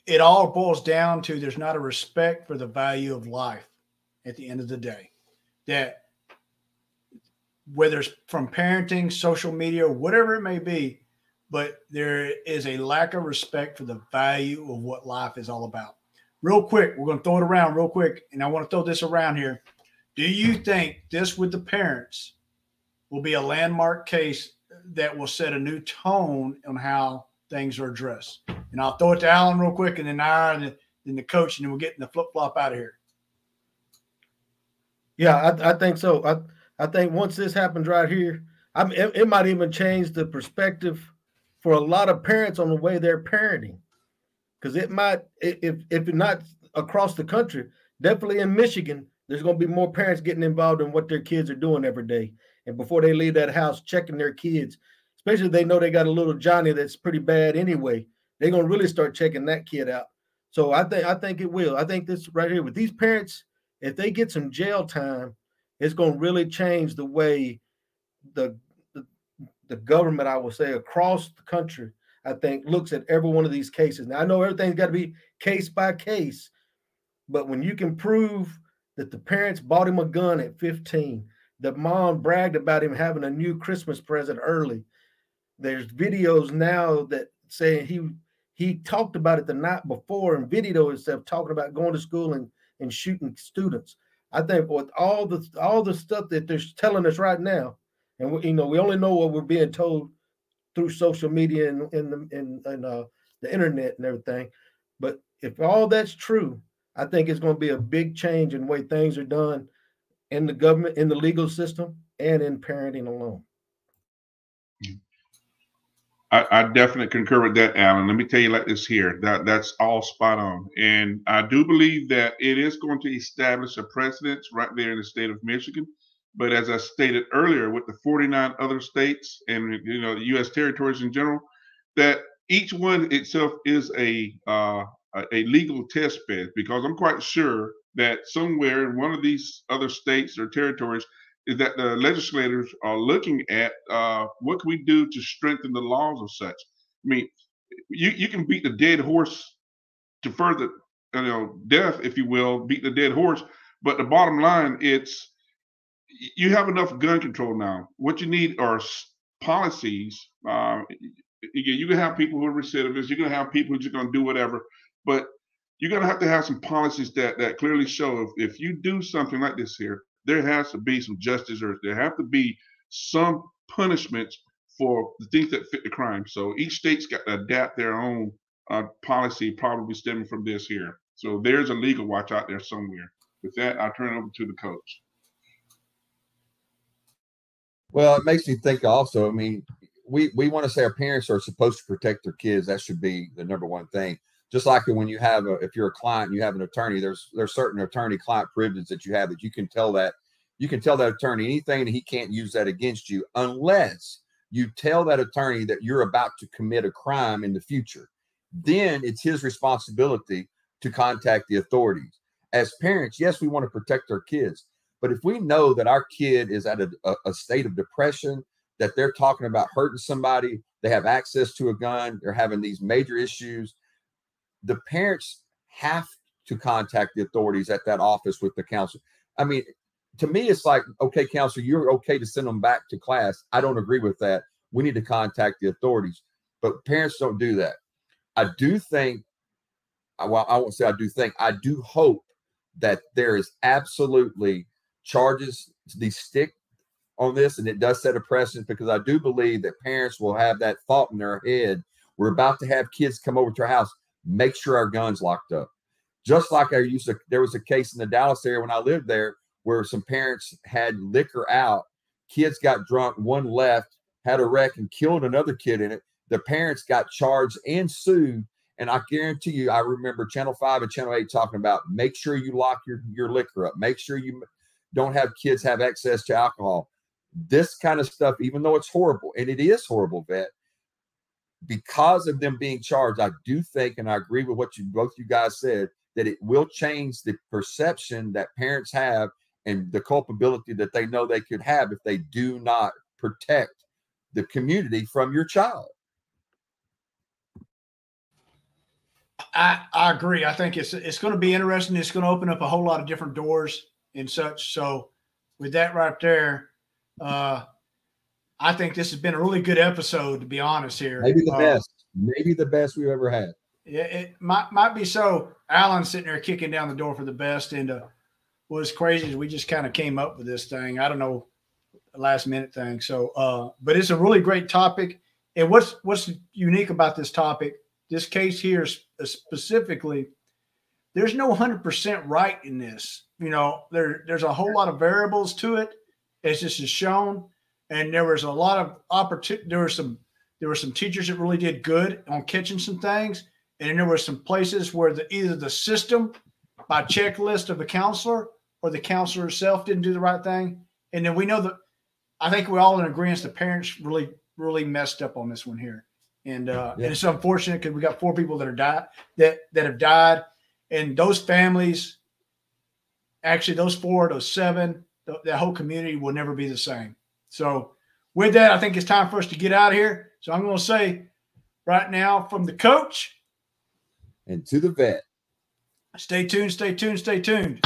it all boils down to there's not a respect for the value of life at the end of the day. That whether it's from parenting, social media, whatever it may be, but there is a lack of respect for the value of what life is all about real quick, we're going to throw it around real quick, and I want to throw this around here. Do you think this with the parents will be a landmark case that will set a new tone on how things are addressed? And I'll throw it to Alan real quick, and then I and then the coach, and then we'll get in the flip flop out of here. Yeah, I, I think so. I I think once this happens right here, I mean, it, it might even change the perspective for a lot of parents on the way they're parenting, because it might, if if not across the country, definitely in Michigan, there's going to be more parents getting involved in what their kids are doing every day, and before they leave that house, checking their kids, especially if they know they got a little Johnny that's pretty bad anyway. They're going to really start checking that kid out. So I think I think it will. I think this right here with these parents, if they get some jail time, it's going to really change the way the, the the government, I will say, across the country, I think, looks at every one of these cases. Now I know everything's got to be case by case, but when you can prove that the parents bought him a gun at 15, the mom bragged about him having a new Christmas present early. There's videos now that say he he talked about it the night before and video himself talking about going to school and, and shooting students. I think with all the all the stuff that they're telling us right now, and we, you know we only know what we're being told through social media and in the in, in uh, the internet and everything. But if all that's true, I think it's going to be a big change in the way things are done in the government, in the legal system, and in parenting alone. I, I, definitely concur with that, Alan. Let me tell you like this here. That that's all spot on. And I do believe that it is going to establish a precedent right there in the state of Michigan. But as I stated earlier, with the 49 other states and you know the U.S. territories in general, that each one itself is a uh, a legal test bed because I'm quite sure that somewhere in one of these other states or territories is that the legislators are looking at uh, what can we do to strengthen the laws of such. I mean, you, you can beat the dead horse to further, you know, death, if you will, beat the dead horse. But the bottom line, it's you have enough gun control now. What you need are policies. Uh, you can have people who are recidivists. You're going to have people who are just going to do whatever. But you're going to have to have some policies that that clearly show if, if you do something like this here, there has to be some justice or there have to be some punishments for the things that fit the crime. So each state's got to adapt their own uh, policy, probably stemming from this here. So there's a legal watch out there somewhere. With that, I'll turn it over to the coach. Well, it makes me think also. I mean, we we want to say our parents are supposed to protect their kids. That should be the number one thing just like when you have a if you're a client you have an attorney there's there's certain attorney client privilege that you have that you can tell that you can tell that attorney anything and he can't use that against you unless you tell that attorney that you're about to commit a crime in the future then it's his responsibility to contact the authorities as parents yes we want to protect our kids but if we know that our kid is at a, a, state of depression that they're talking about hurting somebody they have access to a gun they're having these major issues the parents have to contact the authorities at that office with the counselor. I mean, to me, it's like, okay, counselor, you're okay to send them back to class. I don't agree with that. We need to contact the authorities. But parents don't do that. I do think, well, I won't say I do think, I do hope that there is absolutely charges the stick on this and it does set a precedent because I do believe that parents will have that thought in their head. We're about to have kids come over to our house make sure our guns locked up. Just like I used to, there was a case in the Dallas area when I lived there where some parents had liquor out, kids got drunk, one left, had a wreck and killed another kid in it. The parents got charged and sued. And I guarantee you, I remember Channel 5 and Channel 8 talking about make sure you lock your, your liquor up, make sure you don't have kids have access to alcohol. This kind of stuff, even though it's horrible, and it is horrible, vet, because of them being charged, I do think, and I agree with what you both you guys said, that it will change the perception that parents have and the culpability that they know they could have if they do not protect the community from your child. I, I agree. I think it's it's going to be interesting. It's going to open up a whole lot of different doors and such. So, with that right there, uh, I think this has been a really good episode, to be honest. Here, maybe the uh, best, maybe the best we've ever had. Yeah, it might might be so. Alan sitting there kicking down the door for the best, and uh, what's crazy is we just kind of came up with this thing. I don't know, last minute thing. So, uh, but it's a really great topic. And what's what's unique about this topic? This case here specifically, there's no 100% right in this. You know, there there's a whole lot of variables to it. As this is shown, and there was a lot of opportunity. There were some there were some teachers that really did good on catching some things, and then there were some places where the either the system by checklist of the counselor or the counselor herself didn't do the right thing. And then we know that I think we're all in agreement the parents really, really messed up on this one here. And, uh, yeah. and it's unfortunate because we got four people that are died that that have died, and those families, actually those four, those seven, the, that whole community will never be the same. So with that, I think it's time for us to get out of here. So I'm going to say right now from the coach and to the vet. Stay tuned, stay tuned, stay tuned.